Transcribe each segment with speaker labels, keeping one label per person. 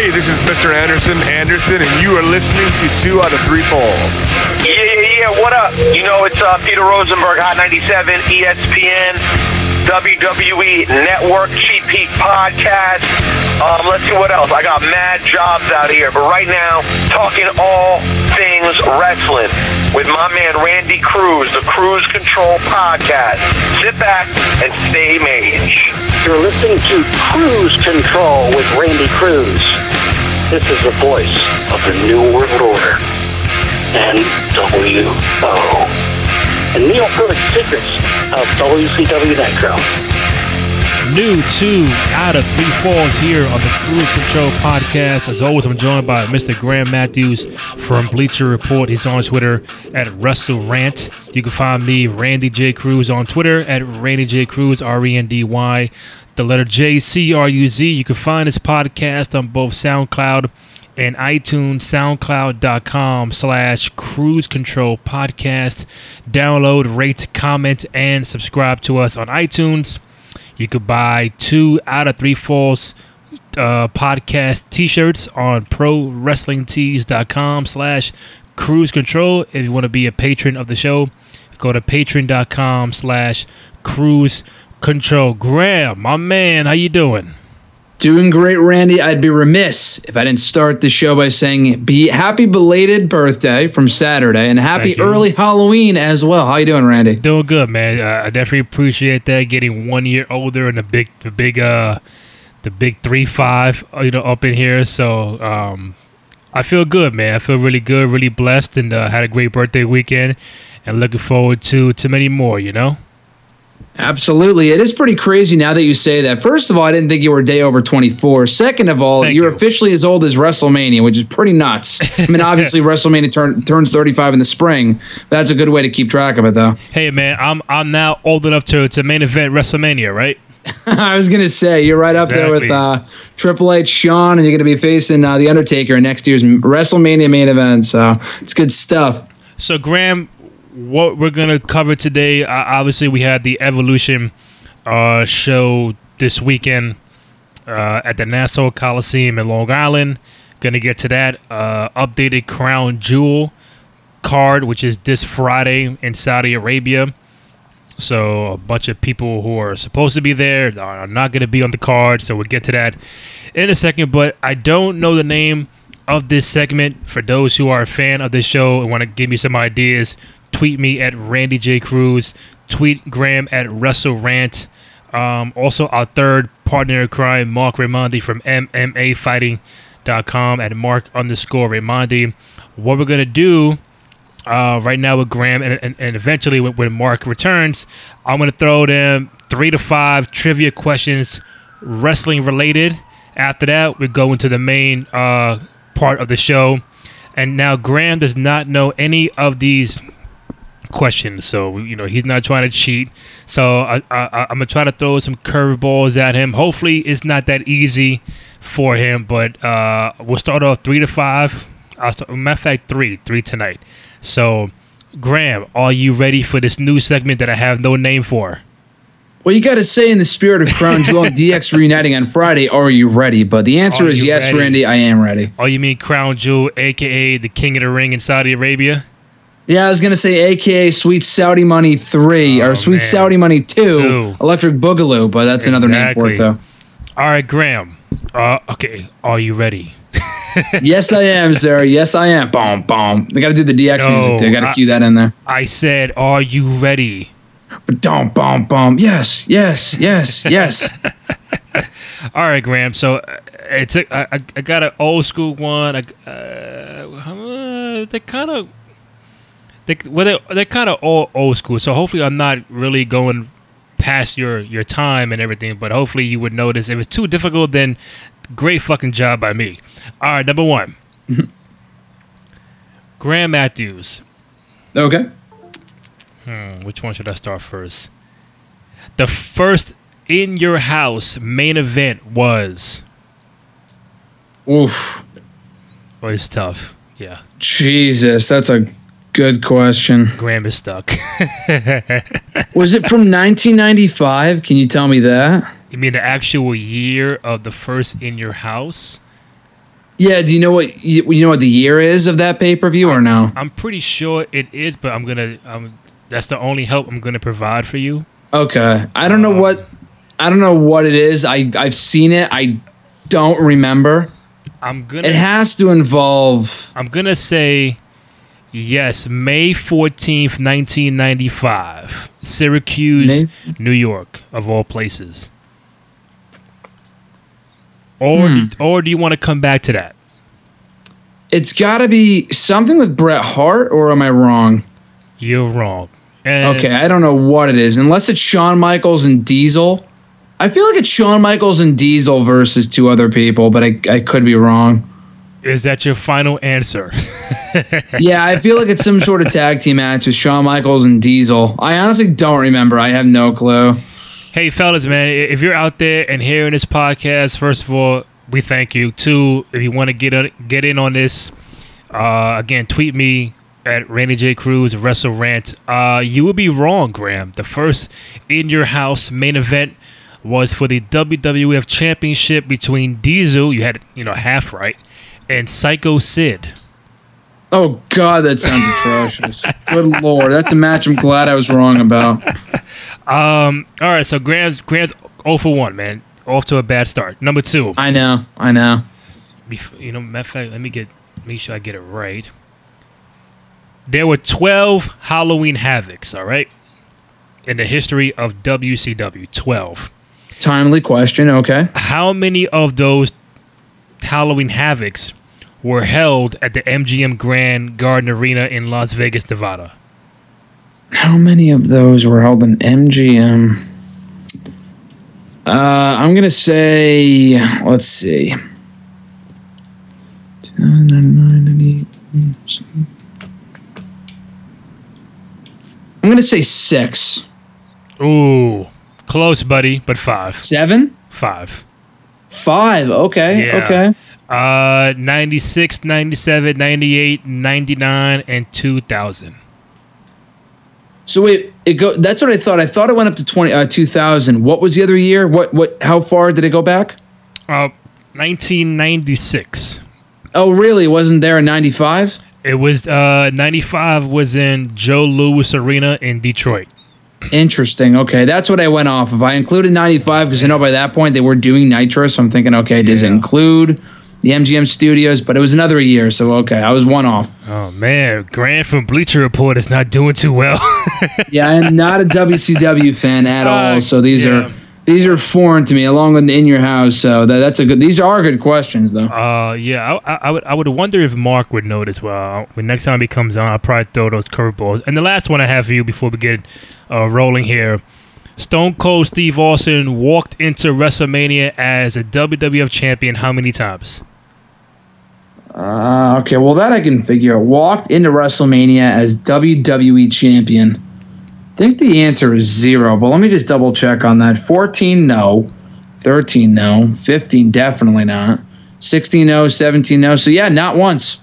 Speaker 1: Hey, this is Mr. Anderson Anderson, and you are listening to Two Out of Three Falls.
Speaker 2: Yeah, yeah, yeah. What up? You know, it's uh, Peter Rosenberg, Hot 97, ESPN, WWE Network, Cheap Heat Podcast. Um, let's see what else. I got mad jobs out here, but right now, talking all things wrestling with my man Randy Cruz, the Cruise Control Podcast. Sit back and stay mage.
Speaker 3: You're listening to Cruise Control with Randy Cruz. This is the voice of the New World Order. NWO. And Neil Perfect Secrets of WCW Nitro.
Speaker 4: New two out of three falls here on the Cruise Control podcast. As always, I'm joined by Mr. Graham Matthews from Bleacher Report. He's on Twitter at WrestleRant. You can find me, Randy J. Cruz, on Twitter at Randy J. Cruz, R E N D Y, the letter J C R U Z. You can find this podcast on both SoundCloud and iTunes, soundcloud.com slash cruise control podcast. Download, rate, comment, and subscribe to us on iTunes. You could buy two out of three falls uh, podcast t-shirts on prowrestlingtees.com slash cruise control. If you want to be a patron of the show, go to patreon.com slash cruise control. Graham, my man, how you doing?
Speaker 5: Doing great, Randy. I'd be remiss if I didn't start the show by saying be happy belated birthday from Saturday and happy early Halloween as well. How you doing, Randy?
Speaker 4: Doing good, man. Uh, I definitely appreciate that. Getting one year older and the big, the big, uh, the big three five, uh, you know, up in here. So, um, I feel good, man. I feel really good, really blessed, and uh, had a great birthday weekend, and looking forward to to many more. You know.
Speaker 5: Absolutely. It is pretty crazy now that you say that. First of all, I didn't think you were a day over 24. Second of all,
Speaker 4: Thank
Speaker 5: you're
Speaker 4: you.
Speaker 5: officially as old as WrestleMania, which is pretty nuts. I mean, obviously, WrestleMania turn, turns 35 in the spring. That's a good way to keep track of it, though.
Speaker 4: Hey, man, I'm I'm now old enough to to main event WrestleMania, right?
Speaker 5: I was going to say, you're right up there with uh, Triple H, Shawn, and you're going to be facing uh, The Undertaker in next year's WrestleMania main event. So it's good stuff.
Speaker 4: So, Graham, what we're gonna cover today? Uh, obviously, we had the Evolution uh, show this weekend uh, at the Nassau Coliseum in Long Island. Gonna get to that uh, updated Crown Jewel card, which is this Friday in Saudi Arabia. So a bunch of people who are supposed to be there are not to be on the card. So we'll get to that in a second. But I don't know the name of this segment. For those who are a fan of this show and want to give me some ideas, tweet me at Randy J Cruz. Tweet Graham at WrestleRant. Um, also, our third partner in crime, Marc Raimondi from MMAfighting.com at Marc underscore Raimondi. What we're gonna do uh, right now with Graham, and, and, and eventually when, when Marc returns, I'm going to throw them three to five trivia questions, wrestling related. After that, we go into the main uh, part of the show. And now Graham does not know any of these questions, so you know he's not trying to cheat. So I, I, I'm gonna try to throw some curveballs at him. Hopefully, it's not that easy for him, but uh, we'll start off three to five. I'll start, matter of fact, three, three tonight. So, Graham, are you ready for this new segment that I have no name for?
Speaker 5: Well, you got to say, in the spirit of Crown Jewel DX reuniting on Friday, are you ready? But the answer
Speaker 4: Are
Speaker 5: is yes,
Speaker 4: ready?
Speaker 5: Randy, I am ready.
Speaker 4: Oh, you mean Crown Jewel, aka the King of the Ring in Saudi Arabia?
Speaker 5: Yeah, I was going to say AKA Sweet Saudi Money 3
Speaker 4: Oh,
Speaker 5: or Sweet
Speaker 4: man.
Speaker 5: Saudi Money 2,
Speaker 4: Two.
Speaker 5: Electric Boogaloo, but that's another name for it, though.
Speaker 4: All right, Graham. Uh, okay, are you ready?
Speaker 5: yes, I am, sir. Yes, I am. Boom, boom. I got to do the DX
Speaker 4: No,
Speaker 5: music, too. got to
Speaker 4: I-
Speaker 5: cue that in there.
Speaker 4: I said, are you ready?
Speaker 5: But boom, boom, boom. Yes, yes, yes, yes.
Speaker 4: All right, Graham. So uh, it's a, I, I- I got an old school one. I, uh, uh, they kind of they well they they're kind of all old school. So hopefully I'm not really going past your your time and everything. But hopefully you would notice. If it's too difficult, then great fucking job by me. All right, number one. Graham Matthews.
Speaker 5: Okay.
Speaker 4: Hmm, which one should I start first? The first in your house main event was.
Speaker 5: Oof.
Speaker 4: Oh, it's tough. Yeah,
Speaker 5: Jesus, that's a good question.
Speaker 4: Graham is stuck.
Speaker 5: Was it from 1995? Can you tell me that?
Speaker 4: you mean the actual year of the first in your house?
Speaker 5: Yeah. Do you know what you, you know what the year is of that pay per view or no?
Speaker 4: I'm pretty sure it is, but I'm gonna. Um, that's the only help I'm gonna provide for you.
Speaker 5: Okay. I don't know what I don't know what it is. I I've seen it. I don't remember.
Speaker 4: I'm gonna.
Speaker 5: It has to involve.
Speaker 4: I'm gonna say yes, May 14th, 1995, Syracuse, New York, of all places. Or,
Speaker 5: Hmm.
Speaker 4: or do you want to come back to that?
Speaker 5: It's got to be something with Bret Hart, or am I wrong?
Speaker 4: You're wrong. And
Speaker 5: Okay, I don't know what it is. Unless it's Shawn Michaels and Diesel. I feel like it's Shawn Michaels and Diesel versus two other people, but I, I could be wrong.
Speaker 4: Is that your final answer?
Speaker 5: Yeah, I feel like it's some sort of tag team match with Shawn Michaels and Diesel. I honestly don't remember. I have no clue.
Speaker 4: Hey, fellas, man, if you're out there and hearing this podcast, first of all, we thank you. Two, if you want to get on, get in on this, uh, again, tweet me at Randy J Cruz Wrestle Rant. Uh, you would be wrong, Graham. The first in your house main event was for the WWF Championship between Diesel. You had you know half right, and Psycho Sid.
Speaker 5: Oh God, that sounds atrocious. Good lord, that's a match I'm glad I was wrong about.
Speaker 4: Um, all right, so Graham's Graham's 0 for one, man. Off to a bad start. Number two.
Speaker 5: I know, I know.
Speaker 4: bef- you know, matter of fact, let me get make sure I get it right. There were twelve Halloween Havocs, all right, in the history of WCW. Twelve.
Speaker 5: Timely question. Okay.
Speaker 4: How many of those Halloween Havocs were held at the MGM Grand Garden Arena in Las Vegas, Nevada?
Speaker 5: How many of those were held in MGM? Uh, I'm gonna say, let's see. I'm gonna say six,
Speaker 4: Ooh, close, buddy, but five.
Speaker 5: seven,
Speaker 4: Five.
Speaker 5: five. Okay,
Speaker 4: Yeah.
Speaker 5: okay.
Speaker 4: Uh, 96, 97, 98, 99, and 2000.
Speaker 5: So wait, it go. That's what I thought. I thought it went up to twenty uh, two thousand. What was the other year? What what? How far did it go back?
Speaker 4: Uh, 1996.
Speaker 5: Oh, really? Wasn't there a ninety five?
Speaker 4: It was uh 95 was in Joe Louis Arena in Detroit.
Speaker 5: Interesting. Okay, that's what I went off of. I included 95 because I know by that point they were doing Nitro, so I'm thinking, okay, does it include the MGM studios? But it was another year, so okay, I was one off.
Speaker 4: Oh man, Grant from Bleacher Report is not doing too well.
Speaker 5: Yeah, I'm not a WCW fan at
Speaker 4: Uh,
Speaker 5: all, so these
Speaker 4: yeah.
Speaker 5: are these are foreign to me, along with In Your House. So that, that's a good. These are good questions, though.
Speaker 4: uh yeah, I, I, I would I would wonder if Marc would know as well. When next time he comes on, I'll probably throw those curveballs. And the last one I have for you before we get uh, rolling here. Stone Cold Steve Austin walked into WrestleMania as a WWF champion how many times?
Speaker 5: Uh, okay, well that I can figure. out. Walked into WrestleMania as WWE champion. I think the answer is zero, but let me just double check on that. 14, no. 13, no. 15, definitely not. 16, no. 17, no. So yeah, not once.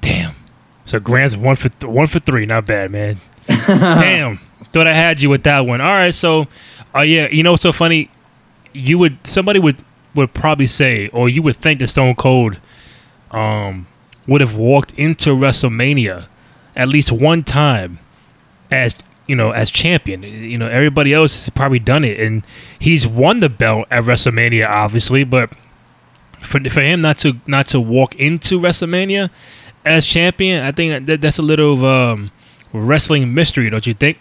Speaker 4: Damn. So Grant's one for th- one for three. Not bad, man. Damn. Thought I had you with that one. All right. So, uh, yeah. You know what's so funny? You would somebody would would probably say, or you would think that Stone Cold, um, would have walked into WrestleMania at least one time as you know as champion. You know everybody else has probably done it, and he's won the belt at WrestleMania, obviously, but. For, for him not to not to walk into WrestleMania as champion, I think that that's a little of um, wrestling mystery, don't you think?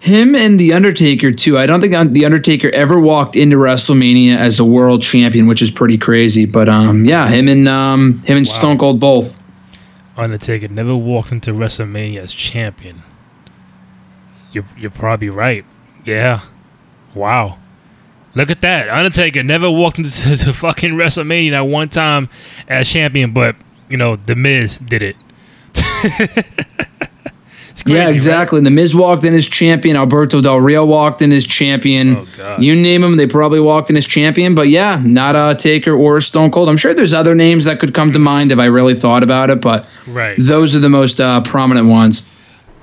Speaker 5: Him and The Undertaker, too. I don't think The Undertaker ever walked into WrestleMania as a world champion, which is pretty crazy. But um, yeah, him and um, him and
Speaker 4: Wow.
Speaker 5: Stone Cold both.
Speaker 4: Undertaker never walked into WrestleMania as champion. You're you're probably right. Yeah. Wow. Look at that. Undertaker never walked into to fucking WrestleMania that one time as champion, but you know the Miz did it. Crazy,
Speaker 5: yeah,
Speaker 4: right?
Speaker 5: exactly. The Miz walked in as champion. Alberto Del Rio walked in as champion.
Speaker 4: Oh, God.
Speaker 5: You name them, they probably walked in as champion. But yeah, not a Taker or Stone Cold. I'm sure there's other names that could come to mind if I really thought about it, but
Speaker 4: Right.
Speaker 5: those are the most uh, prominent ones.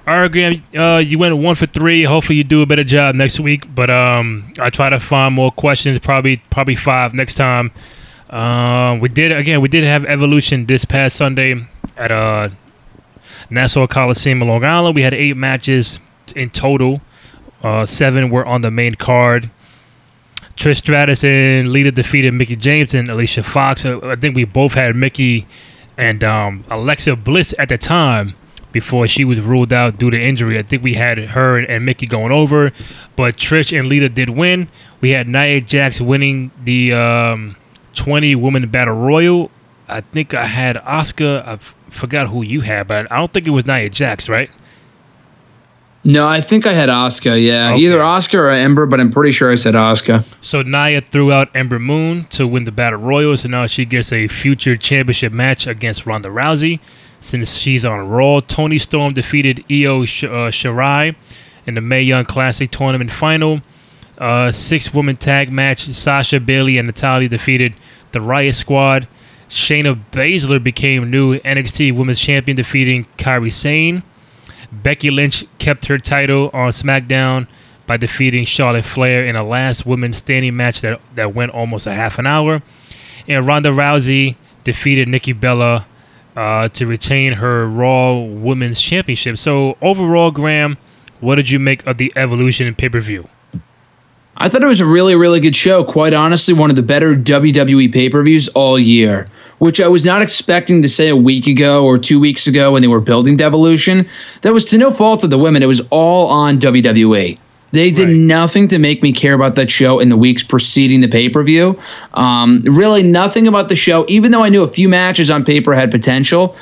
Speaker 4: All right, Graham. Uh, you went one for three. Hopefully, you do a better job next week. But um, I try to find more questions. Probably, probably five next time. Um, we did again. We did have Evolution this past Sunday at uh, Nassau Coliseum in Long Island. We had eight matches in total. Uh, seven were on the main card. Trish Stratus and Lita defeated Mickie James and Alicia Fox. Uh, I think we both had Mickie and um, Alexa Bliss at the time before she was ruled out due to injury. I think we had her and Mickie going over, but Trish and Lita did win. We had Nia Jax winning the um, 20 woman battle royal. I think I had Asuka. Forgot who you had, but I don't think it was Nia Jax, right?
Speaker 5: No, I think I had Asuka. Yeah,
Speaker 4: Okay.
Speaker 5: either Asuka or Ember, but I'm pretty sure I said Asuka.
Speaker 4: So Nia threw out Ember Moon to win the Battle Royal, so now she gets a future championship match against Ronda Rousey. Since she's on Raw, Toni Storm defeated Io Sh- uh, Shirai in the Mae Young Classic Tournament Final. Uh, six-woman tag match: Sasha Bayley and Natalya defeated the Riot Squad. Shayna Baszler became new NXT Women's Champion, defeating Kairi Sane. Becky Lynch kept her title on SmackDown by defeating Charlotte Flair in a last women's standing match that, that went almost a half an hour. And Ronda Rousey defeated Nikki Bella uh, to retain her Raw Women's Championship. So, overall, Graham, what did you make of the Evolution pay per view?
Speaker 5: I thought it was a really, really good show. Quite honestly, one of the better WWE pay per views all year, which I was not expecting to say a week ago or two weeks ago when they were building Devolution. That was to no fault of the women. It was all on WWE. They did
Speaker 4: Right.
Speaker 5: nothing to make me care about that show in the weeks preceding the pay per view. Um, really, nothing about the show, even though I knew a few matches on paper had potential.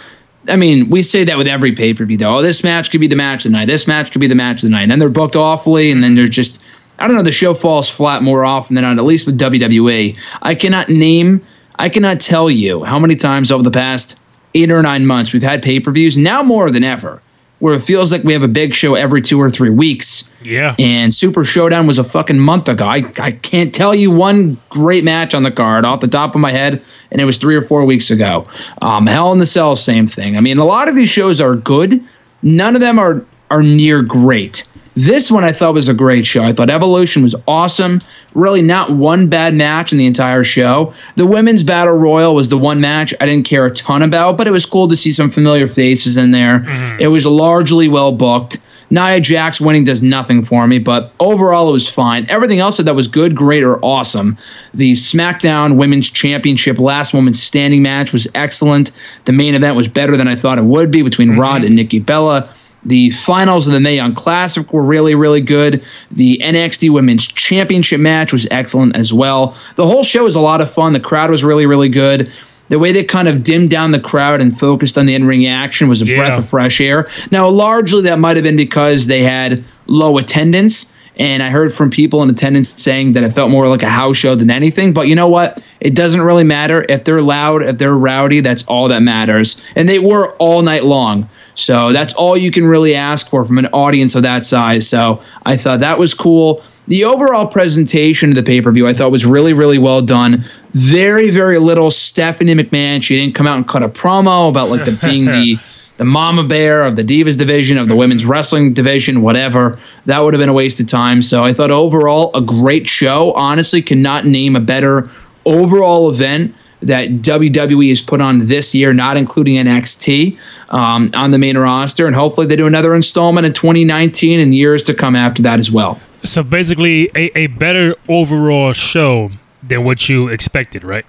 Speaker 5: I mean, we say that with every pay per view, though. Oh, this match could be the match of the night. This match could be the match of the night. And then they're booked awfully, and then there's just, I don't know, the show falls flat more often than not, at least with WWE. I cannot name, I cannot tell you how many times over the past eight or nine months we've had pay per views, now more than ever, where it feels like we have a big show every two or three weeks.
Speaker 4: Yeah.
Speaker 5: And Super Showdown was a fucking month ago. I, I can't tell you one great match on the card off the top of my head, and it was three or four weeks ago. Um, Hell in the Cell, same thing. I mean, a lot of these shows are good. None of them are are near great. This one I thought was a great show. I thought Evolution was awesome. Really, not one bad match in the entire show. The women's battle royal was the one match I didn't care a ton about, but it was cool to see some familiar faces in there. Mm-hmm. It was largely well booked. Nia Jax winning does nothing for me, but overall it was fine. Everything else that was good, great, or awesome. The SmackDown Women's Championship last woman standing match was excellent. The main event was better than I thought it would be between mm-hmm. Rod and Nikki Bella. The finals of the Mae Young Classic were really, really good. The NXT Women's Championship match was excellent as well. The whole show was a lot of fun. The crowd was really, really good. The way they kind of dimmed down the crowd and focused on the in ring action was a
Speaker 4: Yeah.
Speaker 5: breath of fresh air. Now, largely that might have been because they had low attendance. And I heard from people in attendance saying that it felt more like a house show than anything. But you know what? It doesn't really matter. If they're loud, if they're rowdy, that's all that matters. And they were all night long. So that's all you can really ask for from an audience of that size. So I thought that was cool. The overall presentation of the pay per view I thought was really, really well done. Very, very little Stephanie McMahon. She didn't come out and cut a promo about like the being the the mama bear of the divas division of the mm-hmm. women's wrestling division whatever that would have been a waste of time so i thought overall a great show honestly cannot name a better overall event that WWE has put on this year, not including NXT um, on the main roster, and hopefully they do another installment in 2019 and years to come after that as well.
Speaker 4: So, basically, a, a better overall show than what you expected, right?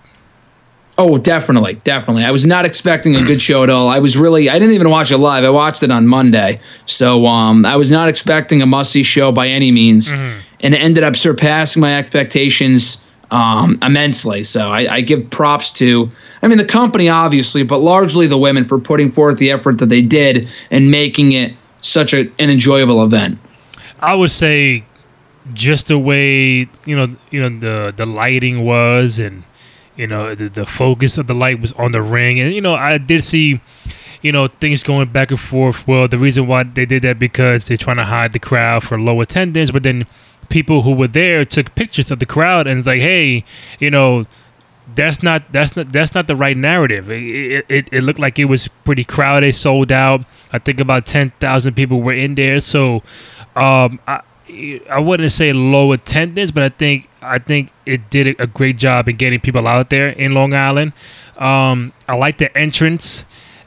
Speaker 5: Oh, definitely, definitely. I was not expecting a good show at all. I was really, I didn't even watch it live. I watched it on Monday, so um, I was not expecting a must-see show by any means, and it ended up surpassing my expectations um, immensely. So I, I give props to, I mean, the company obviously, but largely the women for putting forth the effort that they did and making it such a, an enjoyable event.
Speaker 4: I would say just the way you know you know the the lighting was and you know the, the focus of the light was on the ring and you know I did see you know things going back and forth well the reason why they did that because they're trying to hide the crowd for low attendance but then people who were there took pictures of the crowd and it's like hey you know that's not that's not that's not the right narrative. It, it, it looked like it was pretty crowded, sold out. I think about ten thousand people were in there. So, um, I I wouldn't say low attendance, but I think I think it did a great job in getting people out there in Long Island. Um, I like the entrance.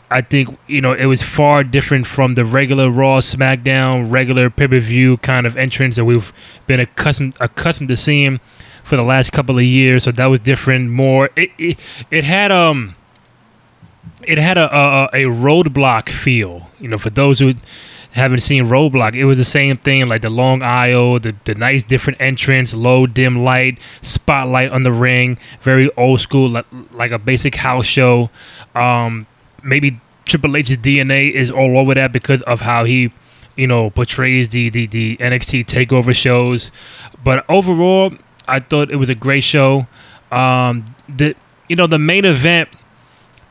Speaker 4: I think you know it was far different from the regular Raw, SmackDown, regular pay per view kind of entrance that we've been accustomed accustomed to seeing for the last couple of years. So that was different. More it it, it had um it had a, a a roadblock feel. You know, for those who haven't seen Roadblock, it was the same thing, like the long aisle, the, the nice different entrance, low dim light, spotlight on the ring, very old school, like, like a basic house show. Um, maybe Triple H's DNA is all over that because of how he, you know, portrays the, the, the NXT takeover shows. But overall, I thought it was a great show. Um, the you know the main event,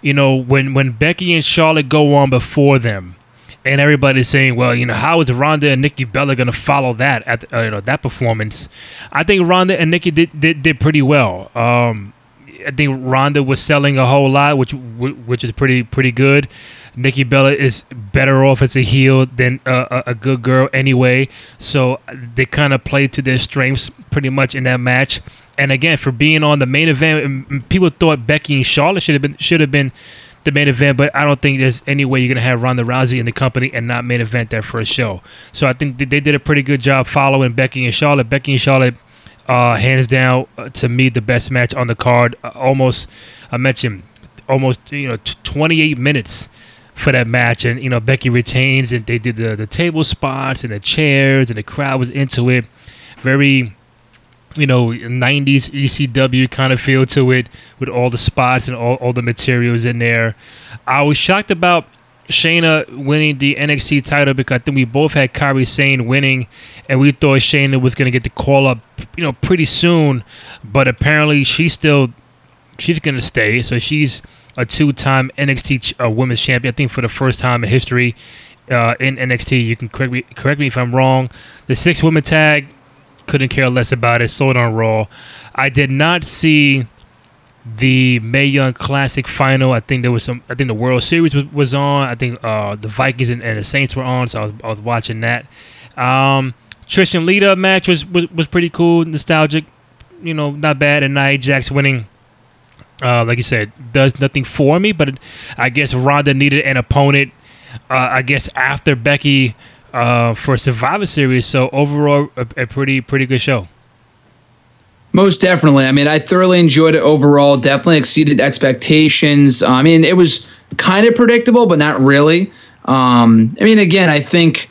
Speaker 4: you know when when Becky and Charlotte go on before them, and everybody's saying, well, you know, how is Ronda and Nikki Bella to follow that at uh, you know that performance? I think Ronda and Nikki did did, did pretty well. Um, I think Ronda was selling a whole lot, which which is pretty pretty good. Nikki Bella is better off as a heel than a, a good girl anyway, so they kind of played to their strengths pretty much in that match. And again, for being on the main event, people thought Becky and Charlotte should have been should have been the main event, but I don't think there's any way you're gonna have Ronda Rousey in the company and not main event that first show. So I think they did a pretty good job following Becky and Charlotte. Becky and Charlotte, uh, hands down, uh, to me, the best match on the card. Uh, almost, I mentioned, almost you know, t- 28 minutes for that match, and you know Becky retains, and they did the the table spots and the chairs, and the crowd was into it. Very you know 90s ECW kind of feel to it with all the spots and all, all the materials in there. I was shocked about Shayna winning the NXT title because I think we both had Kairi Sane winning, and we thought Shayna was going to get the call up, you know, pretty soon. But apparently, she's still she's going to stay. So she's a two-time NXT uh, Women's Champion. I think for the first time in history uh, in NXT. You can correct me correct me if I'm wrong. The six women tag couldn't care less about it. Sold on Raw. I did not see the Mae Young Classic final. I think there was some. I think the World Series was, was on. I think uh, the Vikings and, and, the Saints were on, so I was, I was watching that. Um, Trish and Lita match was, was was pretty cool, nostalgic. You know, not bad. And Nia Jax winning. Uh, like you said, does nothing for me, but I guess Ronda needed an opponent. Uh, I guess after Becky uh, for Survivor Series. So overall, a, a pretty pretty good show.
Speaker 5: Most definitely. I mean, I thoroughly enjoyed it overall. Definitely exceeded expectations. I mean, it was kind of predictable, but not really. Um, I mean, again, I think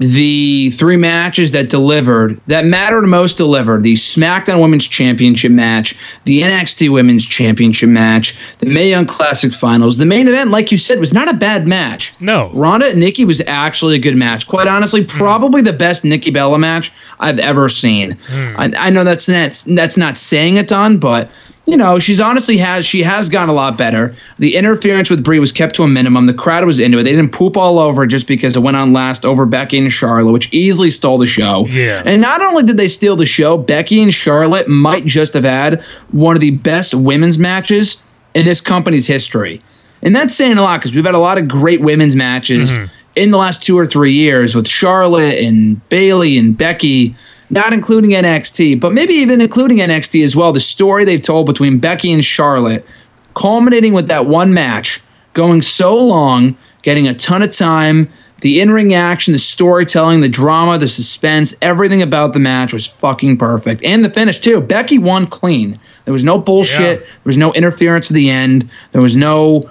Speaker 5: the three matches that delivered, that mattered most delivered the SmackDown Women's Championship match, the NXT Women's Championship match, the Mae Young Classic Finals. The main event, like you said, was not a bad match.
Speaker 4: No.
Speaker 5: Ronda and Nikki was actually a good match. Quite honestly, hmm. probably mm. the best Nikki Bella match I've ever seen. Mm. I, I know that's not, that's not saying a ton, but you know, she's honestly has she has gotten a lot better. The interference with Brie was kept to a minimum. The crowd was into it. They didn't poop all over just because it went on last over Becky and Charlotte, which easily stole the show.
Speaker 4: Yeah.
Speaker 5: And not only did they steal the show, Becky and Charlotte might just have had one of the best women's matches in this company's history. And that's saying a lot because we've had a lot of great women's matches mm-hmm. in the last two or three years with Charlotte and Bayley and Becky not including NXT, but maybe even including NXT as well. The story they've told between Becky and Charlotte, culminating with that one match, going so long, getting a ton of time. The in ring action, the storytelling, the drama, the suspense, everything about the match was fucking perfect. And the finish, too. Becky won clean. There was no bullshit. Yeah. There was no interference at the end. There was no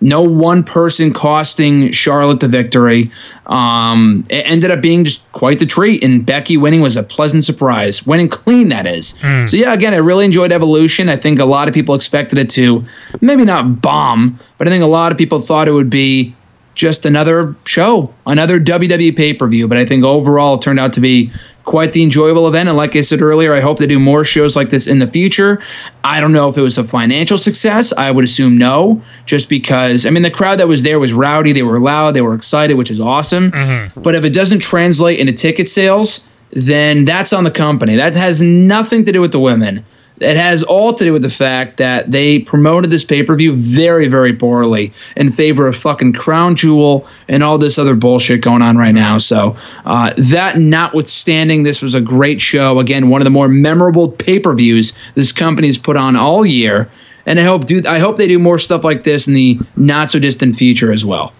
Speaker 5: no one person costing Charlotte the victory. Um, it ended up being just quite the treat, and Becky winning was a pleasant surprise. Winning clean, that is. Mm. So, yeah, again, I really enjoyed Evolution. I think a lot of people expected it to maybe not bomb, but I think a lot of people thought it would be just another show, another WWE pay per view. But I think overall it turned out to be quite the enjoyable event. And like I said earlier, I hope they do more shows like this in the future. I don't know if it was a financial success. I would assume no, just because, I mean, the crowd that was there was rowdy. They were loud. They were excited, which is awesome. Mm-hmm. But if it doesn't translate into ticket sales, then that's on the company. That has nothing to do with the women. It has all to do with the fact that they promoted this pay per view very, very poorly in favor of fucking Crown Jewel and all this other bullshit going on right now. So, uh, that notwithstanding, this was a great show. Again, one of the more memorable pay per views this company's put on all year. And I hope do I hope they do more stuff like this in the not so distant future as well.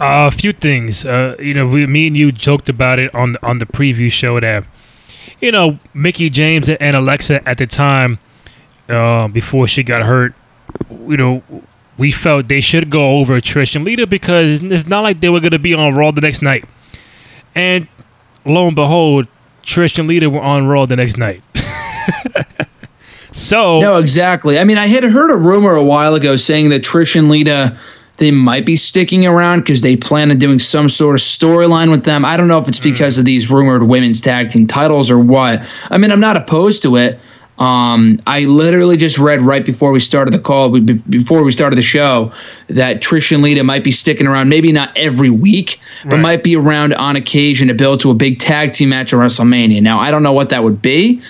Speaker 4: Uh, a few things. Uh, you know, we, me and you joked about it on on the preview show that you know, Mickie James and Alexa at the time, uh, before she got hurt, you know, we felt they should go over Trish and Lita because it's not like they were going to be on Raw the next night. And lo and behold, Trish and Lita were on Raw the next night. so
Speaker 5: no, exactly. I mean, I had heard a rumor a while ago saying that Trish and Lita they might be sticking around because they plan on doing some sort of storyline with them. I don't know if it's hmm. because of these rumored women's tag team titles or what. I mean, I'm not opposed to it. Um, I literally just read right before we started the call, before we started the show, that Trish and Lita might be sticking around, maybe not every week, but right. might be around on occasion to build to a big tag team match at WrestleMania. Now, I don't know what that would be.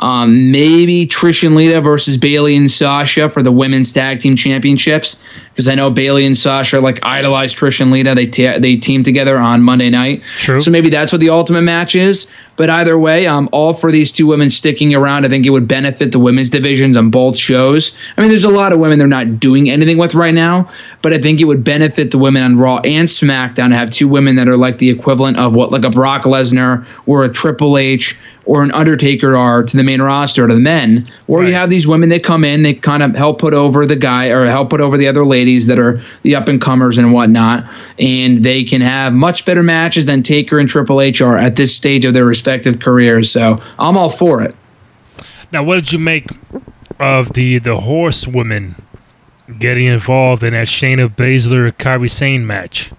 Speaker 5: Um, maybe Trish and Lita versus Bayley and Sasha for the women's tag team championships because I know Bayley and Sasha like idolize Trish and Lita. They te- they team together on Monday night.
Speaker 4: True.
Speaker 5: So maybe that's what the ultimate match is. But either way, I'm all for these two women sticking around. I think it would benefit the women's divisions on both shows. I mean, there's a lot of women they're not doing anything with right now, but I think it would benefit the women on Raw and SmackDown to have two women that are like the equivalent of what like a Brock Lesnar or a Triple H or an Undertaker are to the main roster to the men, where right. you have these women that come in, they kind of help put over the guy or help put over the other ladies that are the up and comers and whatnot, and they can have much better matches than Taker and Triple H are at this stage of their respective careers. So I'm all for it.
Speaker 4: Now, what did you make of the the horsewomen getting involved in that Shayna Baszler Kairi Sane match?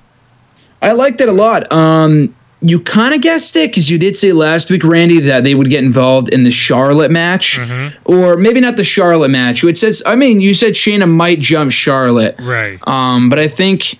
Speaker 5: I liked it a lot. Um, you kind of guessed it because you did say last week, Randy, that they would get involved in the Charlotte match, mm-hmm. or maybe not the Charlotte match. Had said, I mean, you said Shayna might jump Charlotte,
Speaker 4: right?
Speaker 5: Um, but I think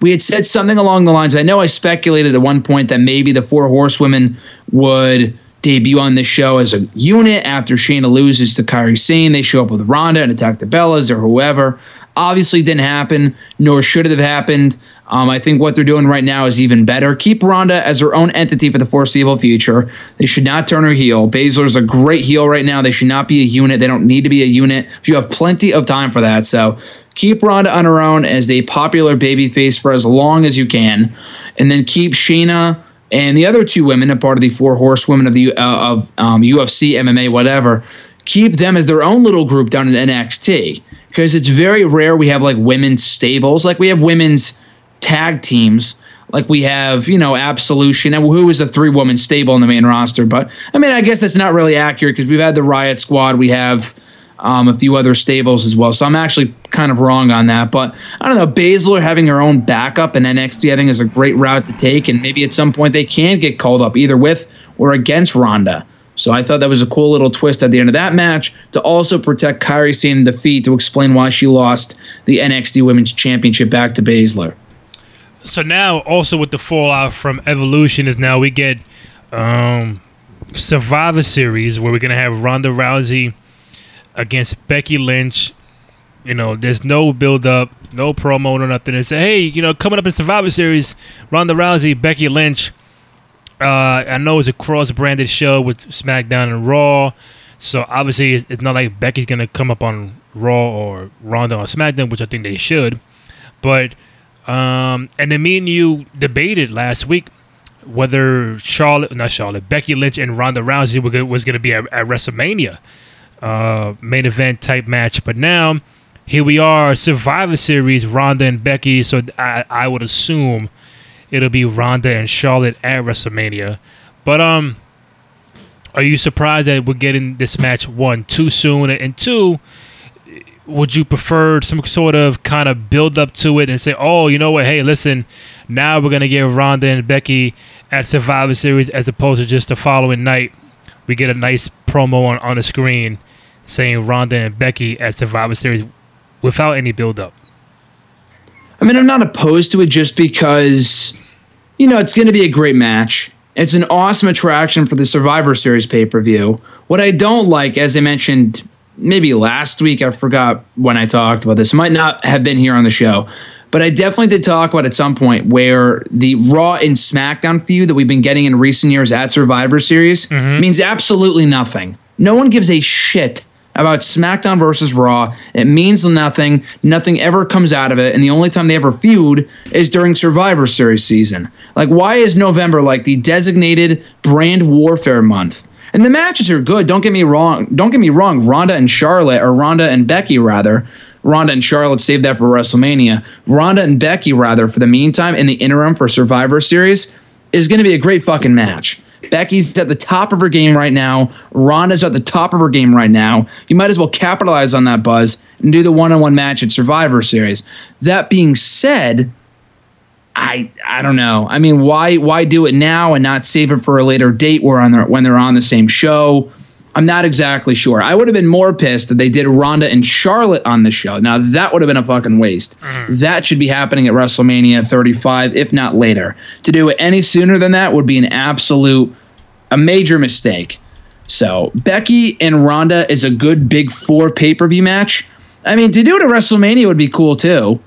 Speaker 5: we had said something along the lines. I know I speculated at one point that maybe the four horsewomen would debut on this show as a unit after Shayna loses to Kairi Sane. They show up with Ronda and attack the Bellas or whoever. Obviously, didn't happen, nor should it have happened. Um, I think what they're doing right now is even better. Keep Ronda as her own entity for the foreseeable future. They should not turn her heel. Baszler's a great heel right now. They should not be a unit. They don't need to be a unit. You have plenty of time for that. So keep Ronda on her own as a popular babyface for as long as you can, and then keep Shayna and the other two women, a part of the four horsewomen of the uh, of um, UFC, MMA, whatever. Keep them as their own little group down in NXT because it's very rare we have like women's stables. Like we have women's tag teams. Like we have, you know, Absolution, and who is a three woman stable in the main roster. But I mean, I guess that's not really accurate because we've had the Riot Squad, we have um, a few other stables as well. So I'm actually kind of wrong on that. But I don't know. Baszler having her own backup in NXT, I think, is a great route to take. And maybe at some point they can get called up either with or against Ronda. So I thought that was a cool little twist at the end of that match to also protect Kairi Sane defeat to explain why she lost the NXT Women's Championship back to Baszler.
Speaker 4: So now, also with the fallout from Evolution, is now we get um, Survivor Series where we're gonna have Ronda Rousey against Becky Lynch. You know, there's no build up, no promo, or nothing. And say, hey, you know, coming up in Survivor Series, Ronda Rousey, Becky Lynch uh, I know it's a cross-branded show with SmackDown and Raw, so obviously it's, it's not like Becky's gonna come up on Raw or Ronda on SmackDown, which I think they should. But um, and then me and you debated last week whether Charlotte, not Charlotte, Becky Lynch and Ronda Rousey were, was going to be at, at WrestleMania uh, main event type match. But now here we are, Survivor Series, Ronda and Becky. So I, I would assume it'll be Ronda and Charlotte at WrestleMania. But um, are you surprised that we're getting this match one too soon? And two, would you prefer some sort of kind of build up to it and say, oh, you know what? Hey, listen, now we're gonna get Ronda and Becky at Survivor Series as opposed to just the following night. We get a nice promo on, on the screen saying Ronda and Becky at Survivor Series without any build up.
Speaker 5: I mean, I'm not opposed to it just because, you know, it's going to be a great match. It's an awesome attraction for the Survivor Series pay per view. What I don't like, as I mentioned maybe last week. I forgot when I talked about this. It might not have been here on the show. But I definitely did talk about at some point where the Raw and SmackDown feud that we've been getting in recent years at Survivor Series mm-hmm. means absolutely nothing. No one gives a shit about SmackDown versus Raw. It means nothing. Nothing ever comes out of it. And the only time they ever feud is during Survivor Series season. Like, why is November like the designated brand warfare month? And the matches are good. Don't get me wrong. Don't get me wrong. Ronda and Charlotte, or Ronda and Becky rather. Ronda and Charlotte saved that for WrestleMania. Ronda and Becky rather for the meantime in the interim for Survivor Series is going to be a great fucking match. Becky's at the top of her game right now. Ronda's at the top of her game right now. You might as well capitalize on that buzz and do the one-on-one match at Survivor Series. That being said, I I don't know. I mean, why why do it now and not save it for a later date where on when they're on the same show? I'm not exactly sure. I would have been more pissed if they did Ronda and Charlotte on the show. Now that would have been a fucking waste. Mm. That should be happening at WrestleMania 35, if not later. To do it any sooner than that would be an absolute a major mistake. So Becky and Ronda is a good big four pay per view match. I mean, to do it at WrestleMania would be cool too.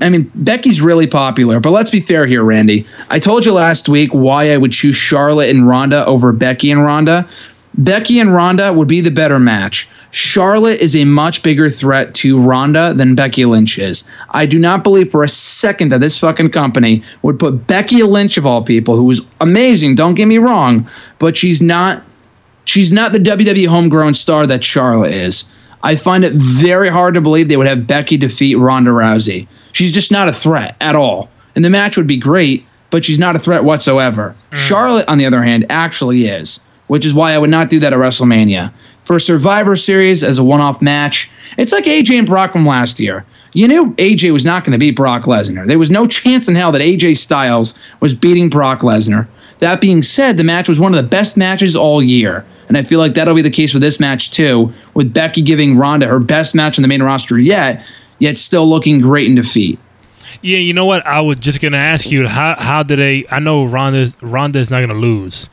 Speaker 5: I mean, Becky's really popular, but let's be fair here, Randy. I told you last week why I would choose Charlotte and Ronda over Becky and Ronda. Becky and Ronda would be the better match. Charlotte is a much bigger threat to Ronda than Becky Lynch is. I do not believe for a second that this fucking company would put Becky Lynch of all people, who is amazing, don't get me wrong, but she's not she's not the WWE homegrown star that Charlotte is. I find it very hard to believe they would have Becky defeat Ronda Rousey. She's just not a threat at all. And the match would be great, but she's not a threat whatsoever. Mm. Charlotte, on the other hand, actually is, which is why I would not do that at WrestleMania. For Survivor Series as a one off match, it's like AJ and Brock from last year. You knew AJ was not going to beat Brock Lesnar. There was no chance in hell that AJ Styles was beating Brock Lesnar. That being said, the match was one of the best matches all year. And I feel like that'll be the case with this match too, with Becky giving Ronda her best match on the main roster yet, yet still looking great in defeat.
Speaker 4: Yeah, you know what? I was just gonna ask you how how do they? I know Ronda's Ronda's not gonna lose,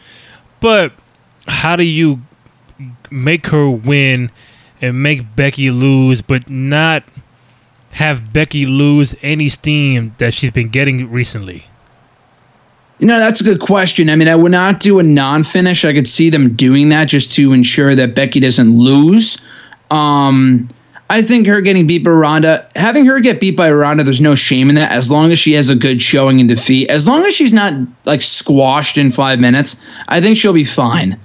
Speaker 4: but how do you make her win and make Becky lose, but not have Becky lose any steam that she's been getting recently?
Speaker 5: You know, that's a good question. I mean, I would not do a non finish. I could see them doing that just to ensure that Becky doesn't lose. Um, I think her getting beat by Ronda, having her get beat by Ronda, there's no shame in that as long as she has a good showing in defeat. As long as she's not like squashed in five minutes, I think she'll be fine.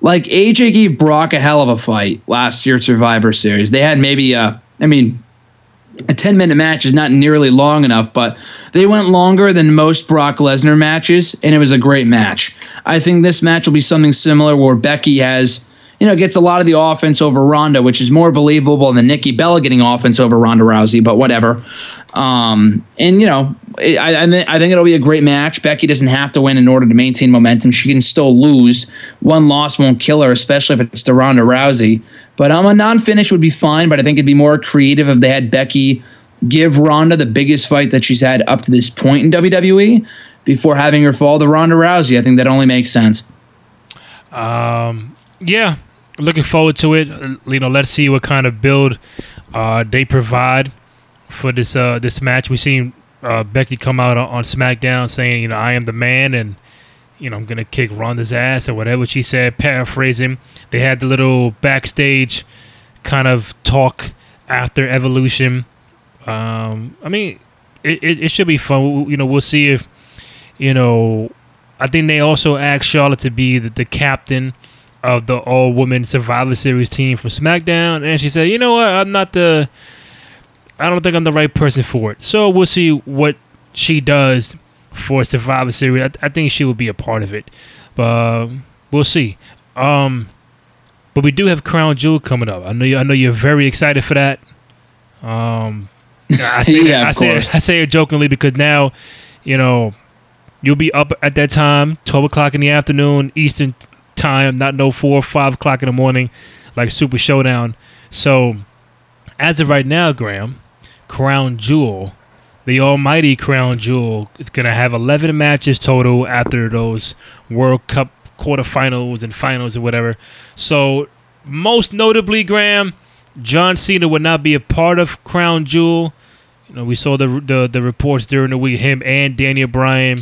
Speaker 5: Like AJ gave Brock a hell of a fight last year at Survivor Series. They had maybe a, I mean, a 10 minute match is not nearly long enough, but they went longer than most Brock Lesnar matches, and it was a great match. I think this match will be something similar where Becky has, you know, gets a lot of the offense over Ronda, which is more believable than Nikki Bella getting offense over Ronda Rousey, but whatever. Um, and, you know, I, I, I think it'll be a great match. Becky doesn't have to win in order to maintain momentum. She can still lose. One loss won't kill her, especially if it's to Ronda Rousey. But um, a non finish would be fine, but I think it'd be more creative if they had Becky give Ronda the biggest fight that she's had up to this point in WWE before having her fall to Ronda Rousey. I think that only makes sense.
Speaker 4: Um, yeah, looking forward to it. You know, let's see what kind of build uh, they provide for this uh, this match. We seen uh, Becky come out on, SmackDown saying, you know, I am the man, and you know, I'm gonna kick Ronda's ass or whatever she said. Paraphrasing. They had the little backstage kind of talk after Evolution. Um, I mean, it, it, it should be fun. You know, we'll see if you know. I think they also asked Charlotte to be the, the captain of the all woman Survivor Series team from SmackDown, and she said, "You know what? I'm not the. I don't think I'm the right person for it. So we'll see what she does for Survivor Series. I, I think she will be a part of it, but um, we'll see. Um, but we do have Crown Jewel coming up. I know you. I know you're very excited for that. Um, I say,
Speaker 5: Yeah,
Speaker 4: I say. I say it jokingly because now, you know, you'll be up at that time, twelve o'clock in the afternoon Eastern time, not no four or five o'clock in the morning, like Super Showdown. So, as of right now, Graham, Crown Jewel, the almighty Crown Jewel, is gonna have eleven matches total after those World Cup quarterfinals and finals or whatever. So, most notably, Graham, John Cena would not be a part of Crown Jewel. You know, we saw the the, the reports during the week. Him and Daniel Bryan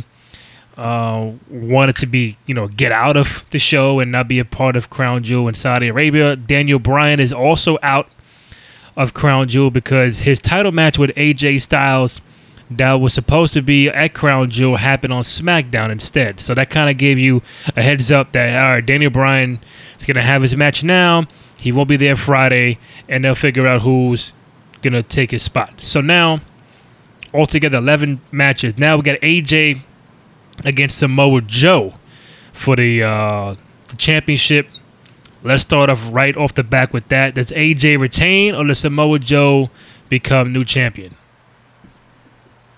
Speaker 4: uh, wanted to be, you know, get out of the show and not be a part of Crown Jewel in Saudi Arabia. Daniel Bryan is also out of Crown Jewel because his title match with AJ Styles that was supposed to be at Crown Jewel happened on SmackDown instead. So that kind of gave you a heads up that all right, Daniel Bryan is gonna have his match now. He won't be there Friday, and they'll figure out who's gonna take his spot. So now, altogether, eleven matches. Now we got AJ against Samoa Joe for the, uh, the championship. Let's start off right off the back with that. Does AJ retain or does Samoa Joe become new champion?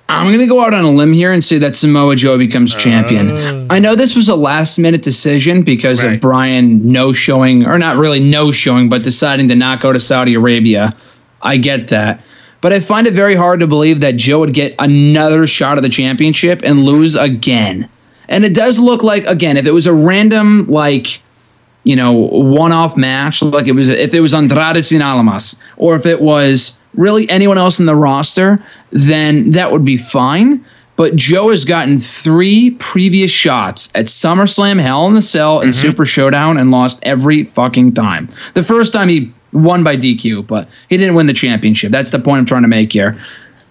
Speaker 5: I'm going to go out on a limb here and say that Samoa Joe becomes champion.
Speaker 4: Uh.
Speaker 5: I know this was a last minute decision because
Speaker 4: Right.
Speaker 5: of Bryan no showing, or not really no showing, but deciding to not go to Saudi Arabia. I get that. But I find it very hard to believe that Joe would get another shot at the championship and lose again. And it does look like, again, if it was a random, like, you know, one-off match, like it was if it was Andrade Cien Almas, or if it was really anyone else in the roster, then that would be fine. But Joe has gotten three previous shots at SummerSlam, Hell in the Cell, and mm-hmm. Super Showdown, and lost every fucking time. The first time he won by DQ, but he didn't win the championship. That's the point I'm trying to make here.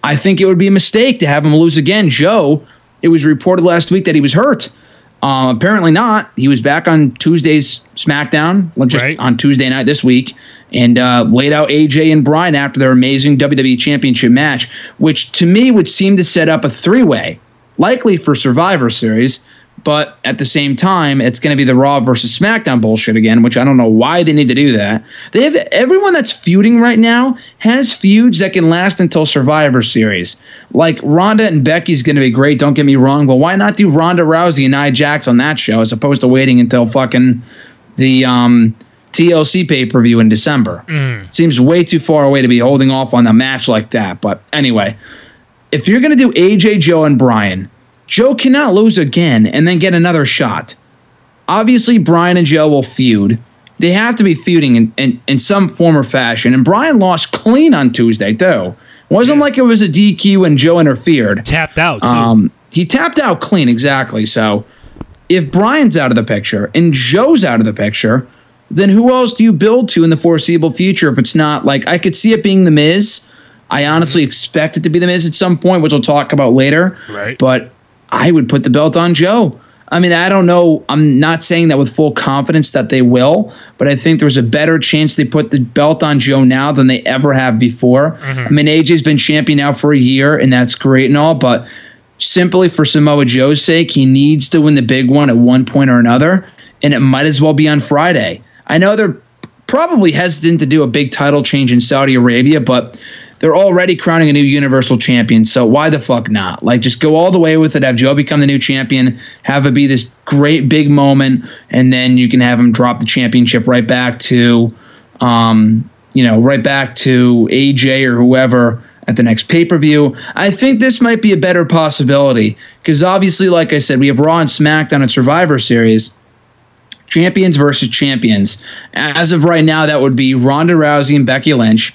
Speaker 5: I think it would be a mistake to have him lose again. Joe, it was reported last week that he was hurt. Um, apparently not. He was back on Tuesday's SmackDown, just
Speaker 4: Right.
Speaker 5: on Tuesday night this week, and uh, laid out AJ and Bryan after their amazing WWE Championship match, which to me would seem to set up a three way, likely for Survivor Series. But at the same time, it's going to be the Raw versus SmackDown bullshit again, which I don't know why they need to do that. They have everyone that's feuding right now has feuds that can last until Survivor Series. Like Ronda and Becky's going to be great. Don't get me wrong, but why not do Ronda Rousey and Nia Jax on that show as opposed to waiting until fucking the um, TLC pay per view in December? Seems way too far away to be holding off on a match like that. But anyway, if you're going to do AJ, Joe, and Bryan, Joe cannot lose again and then get another shot. Obviously, Bryan and Joe will feud. They have to be feuding in, in, in some form or fashion. And Bryan lost clean on Tuesday, too. It wasn't like it was a DQ and Joe interfered.
Speaker 4: Tapped out too.
Speaker 5: Um, he tapped out clean, exactly. So if Bryan's out of the picture and Joe's out of the picture, then who else do you build to in the foreseeable future if it's not like I could see it being The Miz? I honestly expect it to be The Miz at some point, which we'll talk about later.
Speaker 4: Right.
Speaker 5: But I would put the belt on Joe. I mean, I don't know. I'm not saying that with full confidence that they will, but I think there's a better chance they put the belt on Joe now than they ever have before. Mm-hmm. I mean, AJ's been champion now for a year, and that's great and all, but simply for Samoa Joe's sake, he needs to win the big one at one point or another, and it might as well be on Friday. I know they're probably hesitant to do a big title change in Saudi Arabia, but they're already crowning a new Universal Champion, so why the fuck not? Like, just go all the way with it. Have Joe become the new champion, have it be this great big moment, and then you can have him drop the championship right back to, um, you know, right back to AJ or whoever at the next pay per view. I think this might be a better possibility because obviously, like I said, we have Raw and SmackDown and Survivor Series champions versus champions. As of right now, that would be Ronda Rousey and Becky Lynch.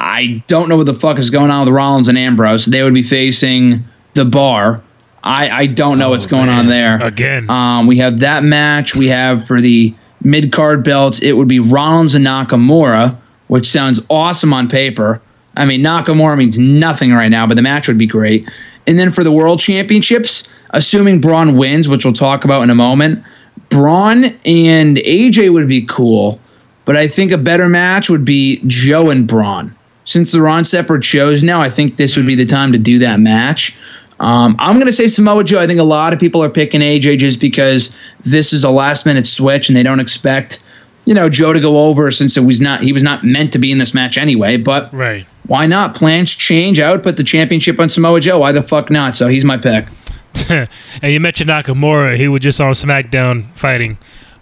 Speaker 5: I don't know what the fuck is going on with Rollins and Ambrose. They would be facing the bar. I, I don't know what's going on there.
Speaker 4: Again.
Speaker 5: Um, we have that match. We have for the mid card belts, it would be Rollins and Nakamura, which sounds awesome on paper. I mean, Nakamura means nothing right now, but the match would be great. And then for the world championships, assuming Braun wins, which we'll talk about in a moment, Braun and AJ would be cool, but I think a better match would be Joe and Braun. Since they're on separate shows now, I think this would be the time to do that match. Um, I'm going to say Samoa Joe. I think a lot of people are picking AJ just because this is a last minute switch and they don't expect, you know, Joe to go over since it was not he was not meant to be in this match anyway. But
Speaker 4: right.
Speaker 5: why not? Plans change. I would put the championship on Samoa Joe. Why the fuck not? So he's my pick.
Speaker 4: and you mentioned Nakamura. He was just on SmackDown fighting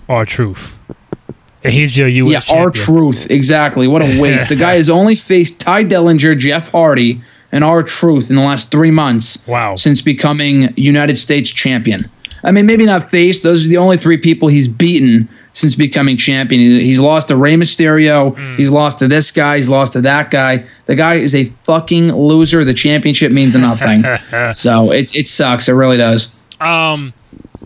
Speaker 4: R-Truth. And he's your U.S.
Speaker 5: Yeah,
Speaker 4: champion.
Speaker 5: R-Truth. Exactly. What a waste. the guy has only faced Tye Dillinger, Jeff Hardy, and R-Truth in the last three months.
Speaker 4: Wow.
Speaker 5: Since becoming United States champion. I mean, maybe not faced. Those are the only three people he's beaten since becoming champion. He's lost to Rey Mysterio. He's lost to this guy. He's lost to that guy. The guy is a fucking loser. The championship means nothing. so it it sucks. It really does.
Speaker 4: um,